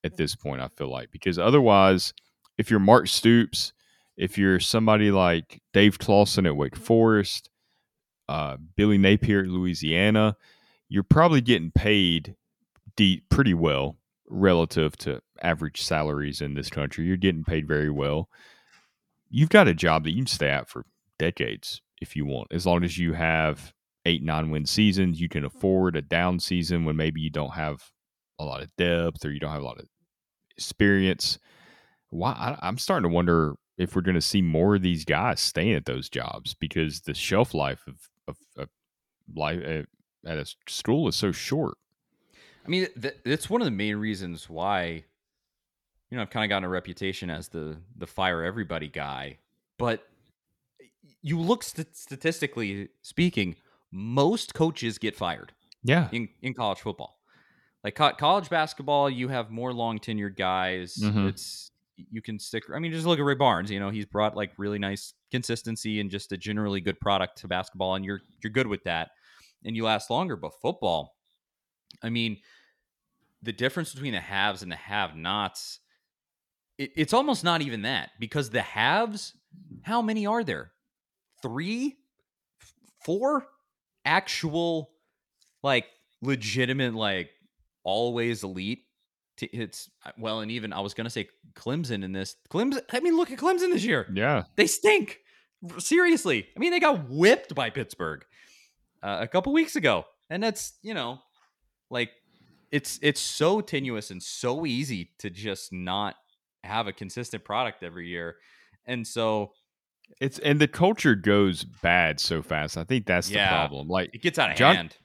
at mm-hmm. this point. I feel like because otherwise, if you're Mark Stoops, if you're somebody like Dave Clawson at Wake Forest, uh, Billy Napier at Louisiana, you're probably getting paid de- pretty well relative to average salaries in this country. You're getting paid very well. You've got a job that you can stay at for decades if you want, as long as you have eight, nine win seasons. You can afford a down season when maybe you don't have a lot of depth or you don't have a lot of experience. Why I, I'm starting to wonder if we're going to see more of these guys staying at those jobs because the shelf life of of, of life at, at a school is so short. I mean, th- it's one of the main reasons why, you know, I've kind of gotten a reputation as the the fire everybody guy. But you look st- statistically speaking, most coaches get fired Yeah, in in college football. Like co- college basketball, you have more long tenured guys. Mhm. It's you can stick. I mean, just look at Ray Barnes. You know, he's brought like really nice consistency and just a generally good product to basketball, and you're you're good with that, and you last longer. But football, I mean, the difference between the haves and the have-nots, it, it's almost not even that because the haves, how many are there? Three, four actual, like legitimate, like always elite. It's well, and even I was gonna say Clemson in this. Clemson. I mean, look at Clemson this year. yeah. They stink. Seriously. I mean, they got whipped by Pittsburgh uh, a couple weeks ago. And that's, you know, like it's it's so tenuous and so easy to just not have a consistent product every year. And so It's and the culture goes bad so fast. I think that's Yeah. the problem. Like It gets out of John- hand.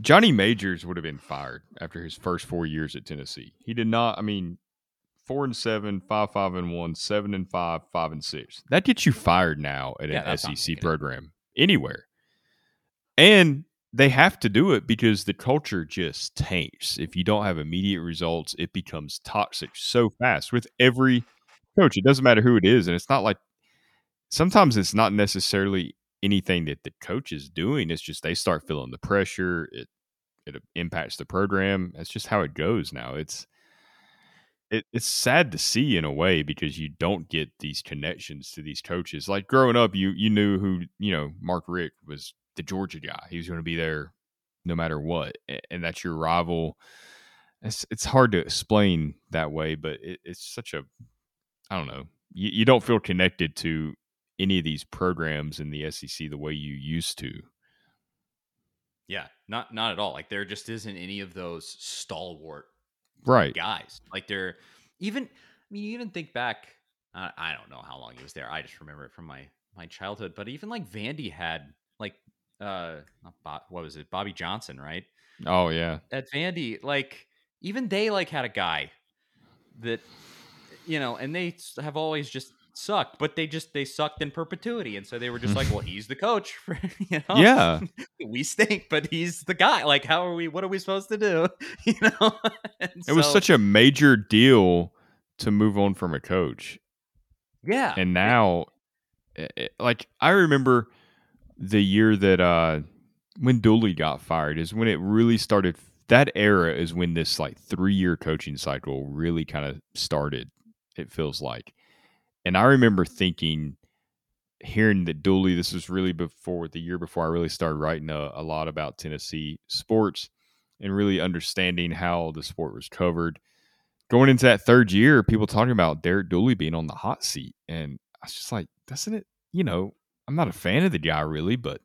Johnny Majors would have been fired after his first four years at Tennessee. He did not. I mean, four and seven, five, five and one, seven and five, five and six. That gets you fired now at Yeah, an SEC program anywhere. And they have to do it because the culture just tanks. If you don't have immediate results, it becomes toxic so fast with every coach. It doesn't matter who it is. And it's not like sometimes it's not necessarily anything that the coach is doing. It's just they start feeling the pressure. It it impacts the program. That's just how it goes now. It's it, it's sad to see in a way because you don't get these connections to these coaches. Like growing up, you you knew who you know Mark Richt was the Georgia guy. He was going to be there no matter what, and that's your rival. It's it's hard to explain that way, but it, it's such a I don't know. You, you don't feel connected to any of these programs in the SEC the way you used to. Yeah, not not at all. Like there just isn't any of those stalwart Right. guys. Like they're even. I mean, you even think back. Uh, I don't know how long he was there. I just remember it from my my childhood. But even like Vandy had like uh, not Bob, what was it? Bobby Johnson, right? Oh yeah. At Vandy, like even they like had a guy that you know, and they have always just sucked, but they just they sucked in perpetuity, and so they were just like, well, he's the coach, for, you know. Yeah. we stink, but he's the guy. Like, how are we? What are we supposed to do? You know, And It was such a major deal to move on from a coach. yeah, and now eh, eh, like i remember the year that uh when dooley got fired is when it really started that era is when this like three year coaching cycle really kind of started it feels like and i remember thinking hearing that dooley this was really before the year before i really started writing a, a lot about tennessee sports and really understanding how the sport was covered going into that third year, people talking about Derek Dooley being on the hot seat, and I was just like, doesn't it? You know, I'm not a fan of the guy really, but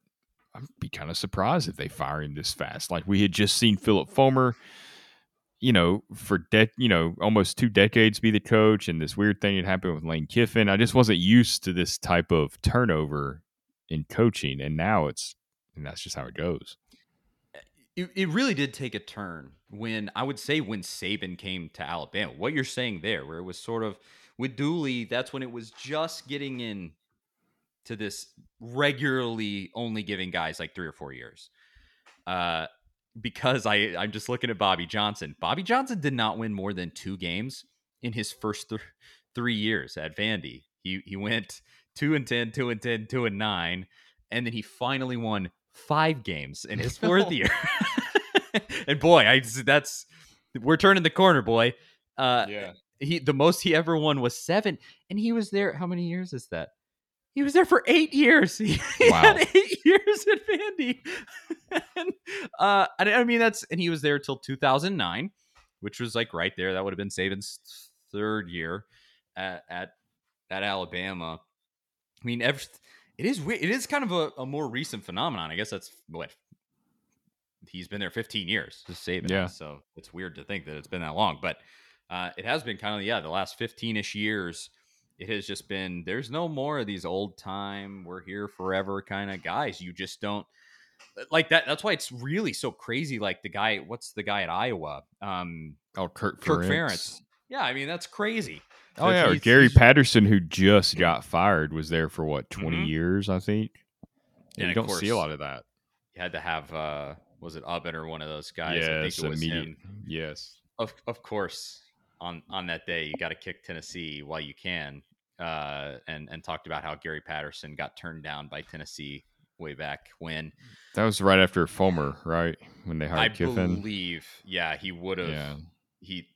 I'd be kind of surprised if they fire him this fast. Like we had just seen Philip Fulmer, you know, for de- you know almost two decades be the coach, and this weird thing had happened with Lane Kiffin. I just wasn't used to this type of turnover in coaching, and now it's and that's just how it goes. it, it really did take a turn when I would say when Saban came to Alabama. What you're saying there, where it was sort of with Dooley, that's when it was just getting in to this regularly only giving guys like three or four years. Uh, because I I'm just looking at Bobby Johnson. Bobby Johnson did not win more than two games in his first th- three years at Vandy. He he went two and 10, 2 and 10, 2 and nine, and then he finally won five games in his fourth year. and boy, I that's we're turning the corner, boy. Uh, yeah, he the most he ever won was seven, and he was there. How many years is that? He was there for eight years. He, Wow. had eight years at Vandy. and, uh, and I mean that's and he was there till 2009, which was like right there. That would have been Saban's third year at at, at Alabama. I mean, every, it is, it is kind of a, a more recent phenomenon. I guess that's what he's been there 15 years to Saban. Yeah. So it's weird to think that it's been that long, but uh, it has been kind of yeah the last 15 ish years. It has just been there's no more of these old time we're here forever kind of guys. You just don't like that. That's why it's really so crazy. Like the guy, what's the guy at Iowa? Um, oh Ferentz. Ferentz. Yeah, I mean that's crazy. Oh yeah, Gary Patterson, who just got fired, was there for what 20 Mhm. years, I think. And you don't see a lot of that. You had to have uh was it Ubbin or one of those guys? I think yes, it was immediate. Yes, Of of course, on on that day, you got to kick Tennessee while you can. Uh, and and talked about how Gary Patterson got turned down by Tennessee way back when. that was right after Fulmer, right when they I hired Kiffin. believe, yeah, he would have. Yeah, He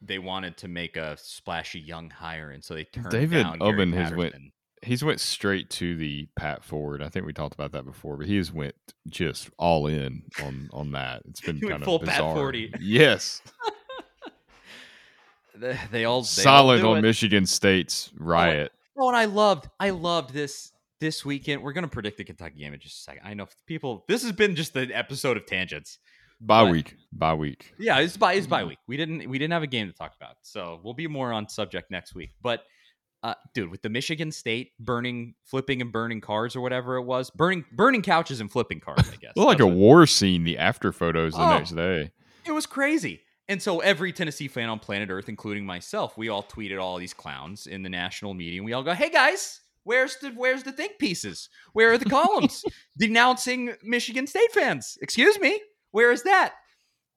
they wanted to make a splashy young hire, and so they turned David down Ubbin has went- he's went straight to the Pat Ford. I think we talked about that before, but he has went just all in on on that. It's been kind full of Pat bizarre. Forty. Yes, They, they all they all on it. Michigan State's riot. Oh, and I loved, I loved this this weekend. We're gonna predict the Kentucky game in just a second. I know people. This has been just an episode of tangents. Bye But- week, bye week. Yeah, it's by it's by week. We didn't we didn't have a game to talk about, so we'll be more on subject next week. But uh, dude, with the Michigan State burning, flipping and burning cars or whatever it was, burning, burning couches and flipping cars. I guess. Well, like a war scene. The after photos the Oh. next day. It was crazy. And so every Tennessee fan on planet Earth, including myself, we all tweeted all these clowns in the national media. We all go, "Hey guys, where's the where's the think pieces? Where are the columns denouncing Michigan State fans? Excuse me, where is that?"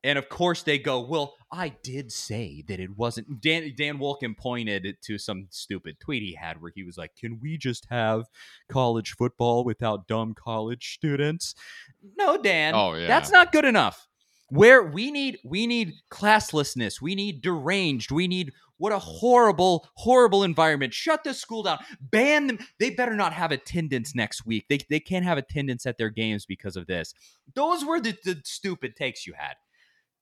And of course they go, "Well, I did say that it wasn't." Dan Dan Wolken pointed to some stupid tweet he had where he was like, "Can we just have college football without dumb college students?" No, Dan. Oh, yeah. That's not good enough where we need we need classlessness we need deranged we need what a horrible horrible environment. Shut the school down. Ban them. They better not have attendance next week. They, they can't have attendance at their games because of this. Those were the, the stupid takes you had.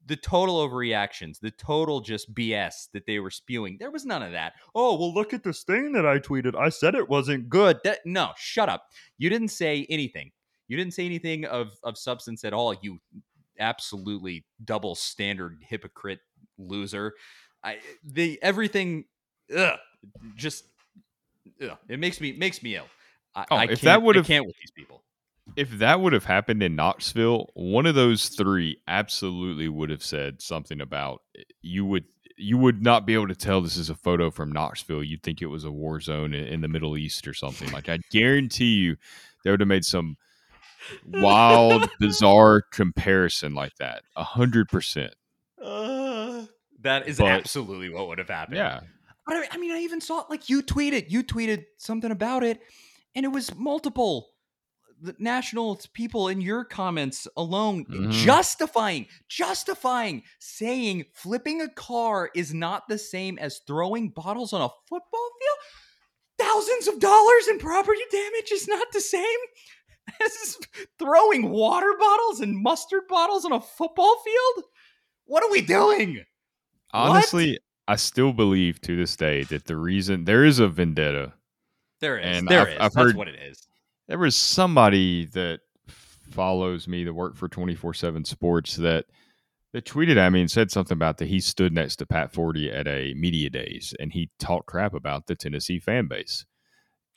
The total overreactions the total just bs that they were spewing. There was none of that. Oh well look at this thing that i tweeted. I said it wasn't good. That no shut up. You didn't say anything. You didn't say anything of of substance at all. You absolutely double standard hypocrite loser. I eh, the everything ugh, just ugh, it makes me makes me ill. I, Oh, I if can't- that would've- can't with these people. If that would have happened in Knoxville, one of those three absolutely would have said something about eh, you would you would not be able to tell this is a photo from Knoxville. You'd think it was a war zone in, in the Middle East or something. Like I guarantee you, they would have made some wild, bizarre comparison like that. A hundred percent. Uh, that is But- absolutely what would have happened. Yeah. But I, I mean, I even saw like you tweeted, you tweeted something about it, and it was multiple national people in your comments alone Mhm. justifying, justifying, saying flipping a car is not the same as throwing bottles on a football field. Thousands of dollars in property damage is not the same as throwing water bottles and mustard bottles on a football field. What are we doing? Honestly, I still believe to this day that the reason there is a vendetta. There is. And there I've- is. I've That's heard- what it is. There was somebody that follows me that worked for 24 7 Sports that that tweeted at me and said something about that he stood next to Pat Forde at a media days and he talked crap about the Tennessee fan base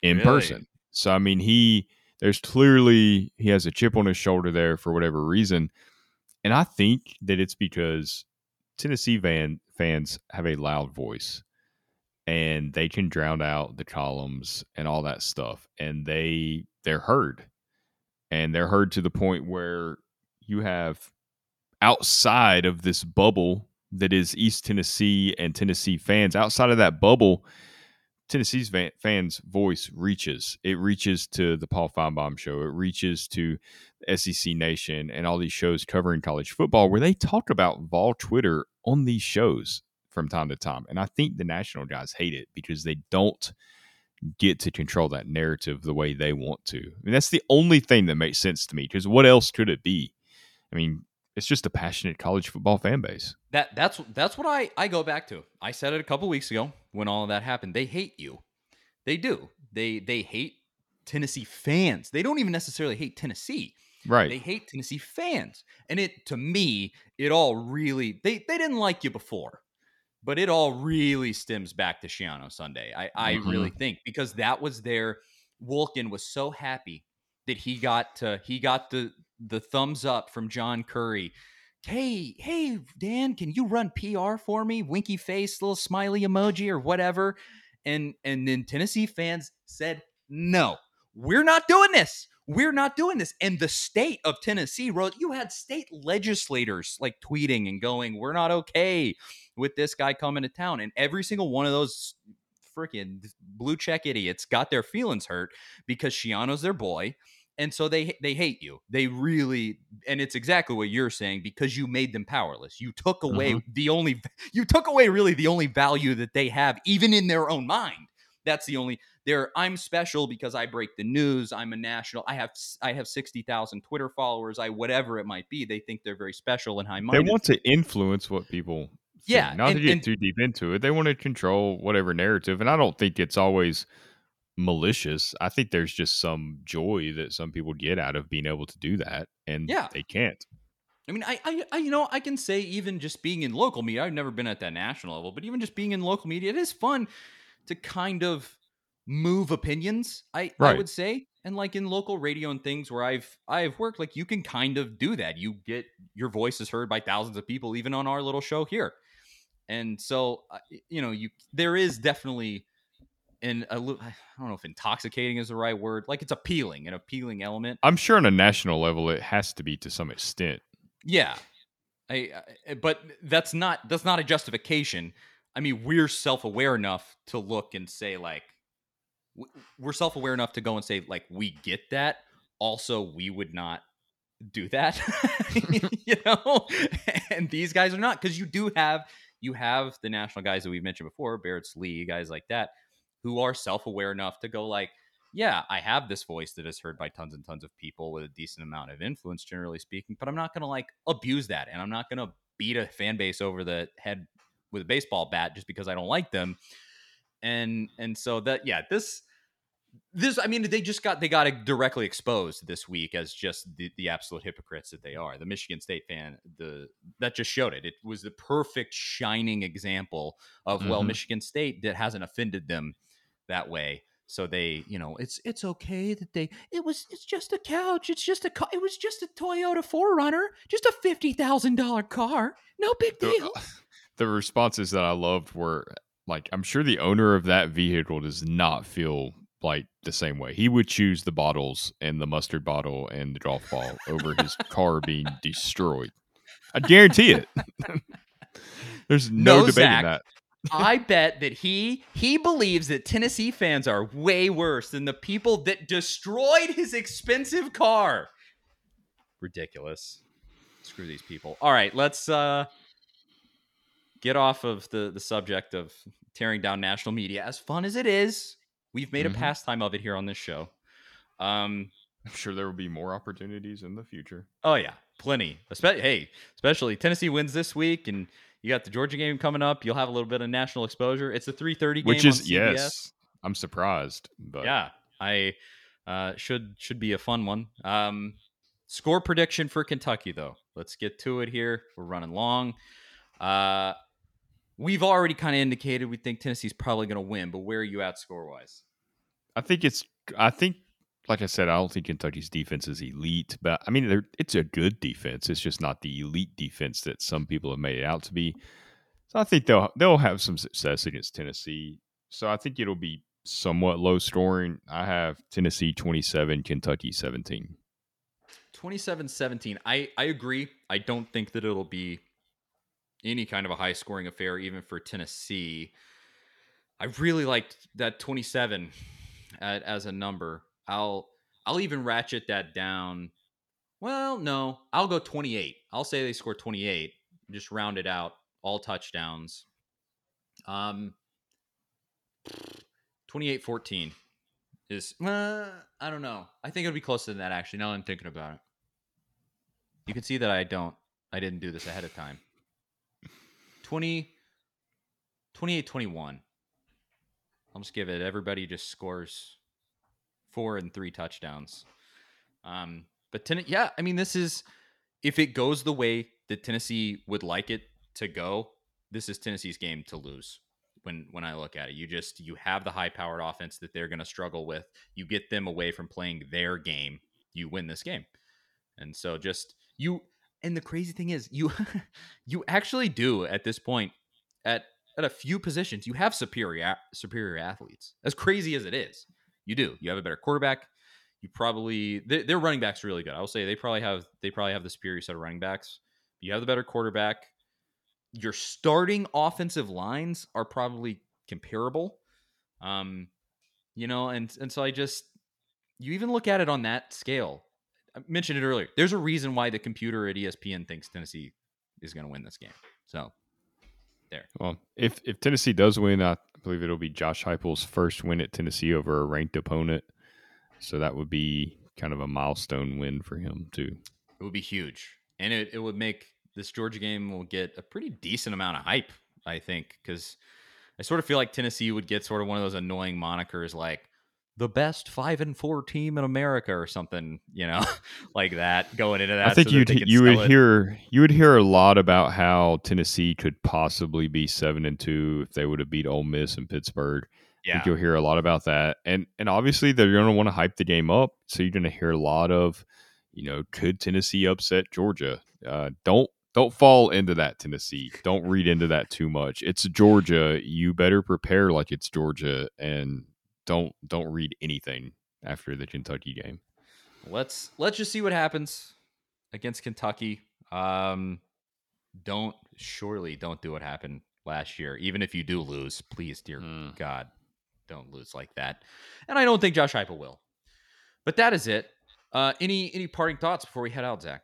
in Really? person. So I mean he there's clearly he has a chip on his shoulder there for whatever reason. And I think that it's because Tennessee van fans have a loud voice and they can drown out the columns and all that stuff and they they're heard and they're heard to the point where you have outside of this bubble that is East Tennessee and Tennessee fans outside of that bubble Tennessee's fans voice reaches it reaches to the Paul Finebaum show it reaches to SEC Nation and all these shows covering college football where they talk about Vol Twitter on these shows from time to time. And I think the national guys hate it because they don't get to control that narrative the way they want to. I mean, that's the only thing that makes sense to me because what else could it be? I mean, it's just a passionate college football fan base. That that's that's what I I go back to. I said it a couple weeks ago when all of that happened. They hate you. They do. They they hate Tennessee fans. They don't even necessarily hate Tennessee. Right. They hate Tennessee fans. And it to me, it all really they they didn't like you before. But it all really stems back to Schiano Sunday. I, I Mhm. really think because that was their Wolken was so happy that he got to he got the the thumbs up from John Currie. Hey, hey, Dan, can you run PR for me? Winky face, little smiley emoji or whatever. And and then Tennessee fans said, no, we're not doing this. We're not doing this. And the state of Tennessee wrote, you had state legislators like tweeting and going, we're not okay with this guy coming to town. And every single one of those freaking blue check idiots got their feelings hurt because Schiano's their boy. And so they they hate you. They really and it's exactly what you're saying because you made them powerless. You took away mm-hmm. the only you took away really the only value that they have even in their own mind. That's the only they're I'm special because I break the news. I'm a national. I have I have 60,000 Twitter followers. I whatever it might be. They think they're very special and high money. They want to influence what people think. Yeah, Not and- to get and- too deep into it. They want to control whatever narrative. And I don't think it's always malicious. I think there's just some joy that some people get out of being able to do that. And Yeah. they can't. I mean, I, I, I, you know, I can say even just being in local media, I've never been at that national level, but even just being in local media, it is fun to kind of move opinions. I Right. I would say, and like in local radio and things where I've I've worked, like you can kind of do that. You get your voice is heard by thousands of people, even on our little show here. And so, you know, you there is definitely an a little. I don't know if intoxicating is the right word. Like it's appealing, an appealing element. I'm sure on a national level, it has to be to some extent. Yeah, I, I but that's not that's not a justification. I mean, we're self aware enough to look and say like we're self aware enough to go and say like we get that. Also, we would not do that, you know. And these guys are not because you do have you have the national guys that we've mentioned before, Barrett Sallee, guys like that, who are self aware enough to go like, yeah, I have this voice that is heard by tons and tons of people with a decent amount of influence, generally speaking, but I'm not going to like abuse that. And I'm not going to beat a fan base over the head with a baseball bat just because I don't like them. And, and so that, yeah, this, this, I mean, they just got, they got directly exposed this week as just the, the absolute hypocrites that they are. The Michigan State fan, the, that just showed it. It was the perfect shining example of, well, Mhm. Michigan State that hasn't offended them that way so they you know it's it's okay that they it was it's just a couch it's just a ca- it was just a toyota 4runner just a $50000 car no big The- deal uh, The responses that I loved were like, I'm sure the owner of that vehicle does not feel like the same way. He would choose the bottles and the mustard bottle and the golf ball over his car being destroyed. I guarantee it. There's no, No, debating Zach. that. I bet that he he believes that tennessee fans are way worse than the people that destroyed his expensive car. Ridiculous. Screw these people. All right let's uh get off of the the subject of tearing down national media. As fun as it is we've made Mhm. a pastime of it here on this show. Um I'm sure there will be more opportunities in the future. oh yeah. Plenty. Espe- hey especially tennessee wins this week and you got the georgia game coming up. You'll have a little bit of national exposure. It's a 3.30 game Which is yes. I'm surprised, but yeah i uh should should be a fun one. Um score prediction for kentucky though. Let's get to it here. We're running long. Uh we've already kind of indicated we think tennessee's probably going to win but where are you at score wise I think it's. I think, like I said, I don't think Kentucky's defense is elite, but I mean, it's a good defense. It's just not the elite defense that some people have made it out to be. So I think they'll they'll have some success against Tennessee. So I think it'll be somewhat low scoring. I have Tennessee twenty seven, Kentucky seventeen. 27-17 i i agree i don't think that it'll be any kind of a high scoring affair even for tennessee i really liked that 27 at, as a number i'll i'll even ratchet that down well no i'll go 28 i'll say they score 28 just round it out all touchdowns um 28-14 is uh, i don't know i think it'll be closer than that actually now that i'm thinking about it you can see that I don't. I didn't do this ahead of time. 20, 28 21. I'll just give it. Everybody just scores four and three touchdowns. Um, but ten, yeah, I mean, this is if it goes the way that Tennessee would like it to go, this is Tennessee's game to lose. When when I look at it, you just you have the high powered offense that they're going to struggle with. You get them away from playing their game. You win this game. And so just you and the crazy thing is you you actually do at this point at at a few positions you have superior superior athletes. As crazy as it is. You do. You have a better quarterback. You probably their, their running backs really good. I will say they probably have they probably have the superior set of running backs. You have the better quarterback. Your starting offensive lines are probably comparable. Um you know, and and so I just you even look at it on that scale. I mentioned it earlier. There's a reason why the computer at ESPN thinks Tennessee is going to win this game. So there. Well, if if Tennessee does win, I believe it'll be Josh Heupel's first win at Tennessee over a ranked opponent. So that would be kind of a milestone win for him too. It would be huge, and it, it would make this Georgia game will get a pretty decent amount of hype. I think because I sort of feel like Tennessee would get sort of one of those annoying monikers like the best five and four team in America or something, you know, like that going into that. I think so you'd you would it. hear you would hear a lot about how Tennessee could possibly be seven and two if they would have beat Ole Miss and Pittsburgh. Yeah. I think you'll hear a lot about that. And and obviously they're going to want to hype the game up, so you're going to hear a lot of, you know, could Tennessee upset Georgia? Uh, don't don't fall into that Tennessee. Don't read into that too much. It's Georgia. You better prepare like it's Georgia and don't don't read anything after the Kentucky game. Let's let's just see what happens against Kentucky. Um don't surely don't do what happened last year. Even if you do lose, please, dear mm. God, don't lose like that. And I don't think Josh Heupel will. But that is it. Uh, any any parting thoughts before we head out, Zach?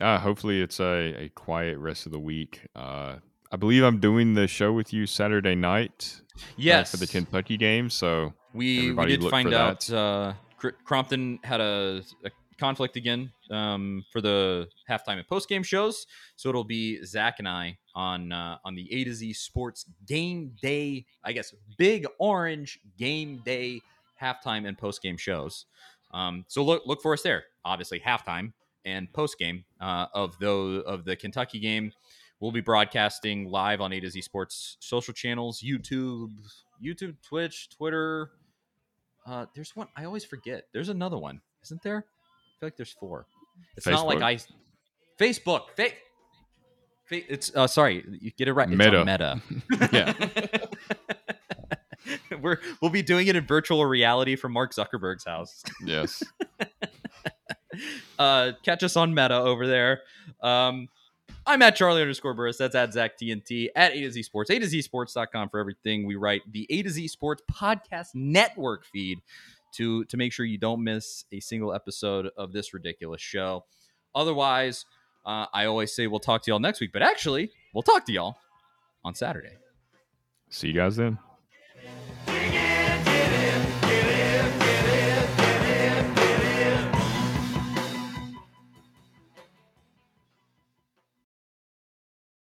Uh, hopefully, it's a, a quiet rest of the week. Uh, I believe I'm doing the show with you Saturday night. Yes, uh, for the Kentucky game. So we we did find out uh, Crompton had a, a conflict again um, for the halftime and post game shows. So it'll be Zach and I on uh, on the A to Z Sports Game Day. I guess Big Orange Game Day halftime and post game shows. Um, so look look for us there. Obviously halftime and post game uh, of the of the Kentucky game. We'll be broadcasting live on A to Z Sports social channels, YouTube, YouTube, Twitch, Twitter. Uh, there's one I always forget. There's another one, isn't there? I feel like there's four. It's Facebook. not like I Facebook. Fa- fa- it's uh sorry, you get it right. It's meta. meta. yeah. We're we'll be doing it in virtual reality from Mark Zuckerberg's house. Yes. uh catch us on Meta over there. Um I'm at Charlie underscore Burris. That's at Zach TNT at A to Z Sports. A to Z Sports.com for everything. We write the A to Z Sports podcast network feed to to make sure you don't miss a single episode of this ridiculous show. Otherwise, uh, I always say we'll talk to y'all next week, but actually, we'll talk to y'all on Saturday. See you guys then.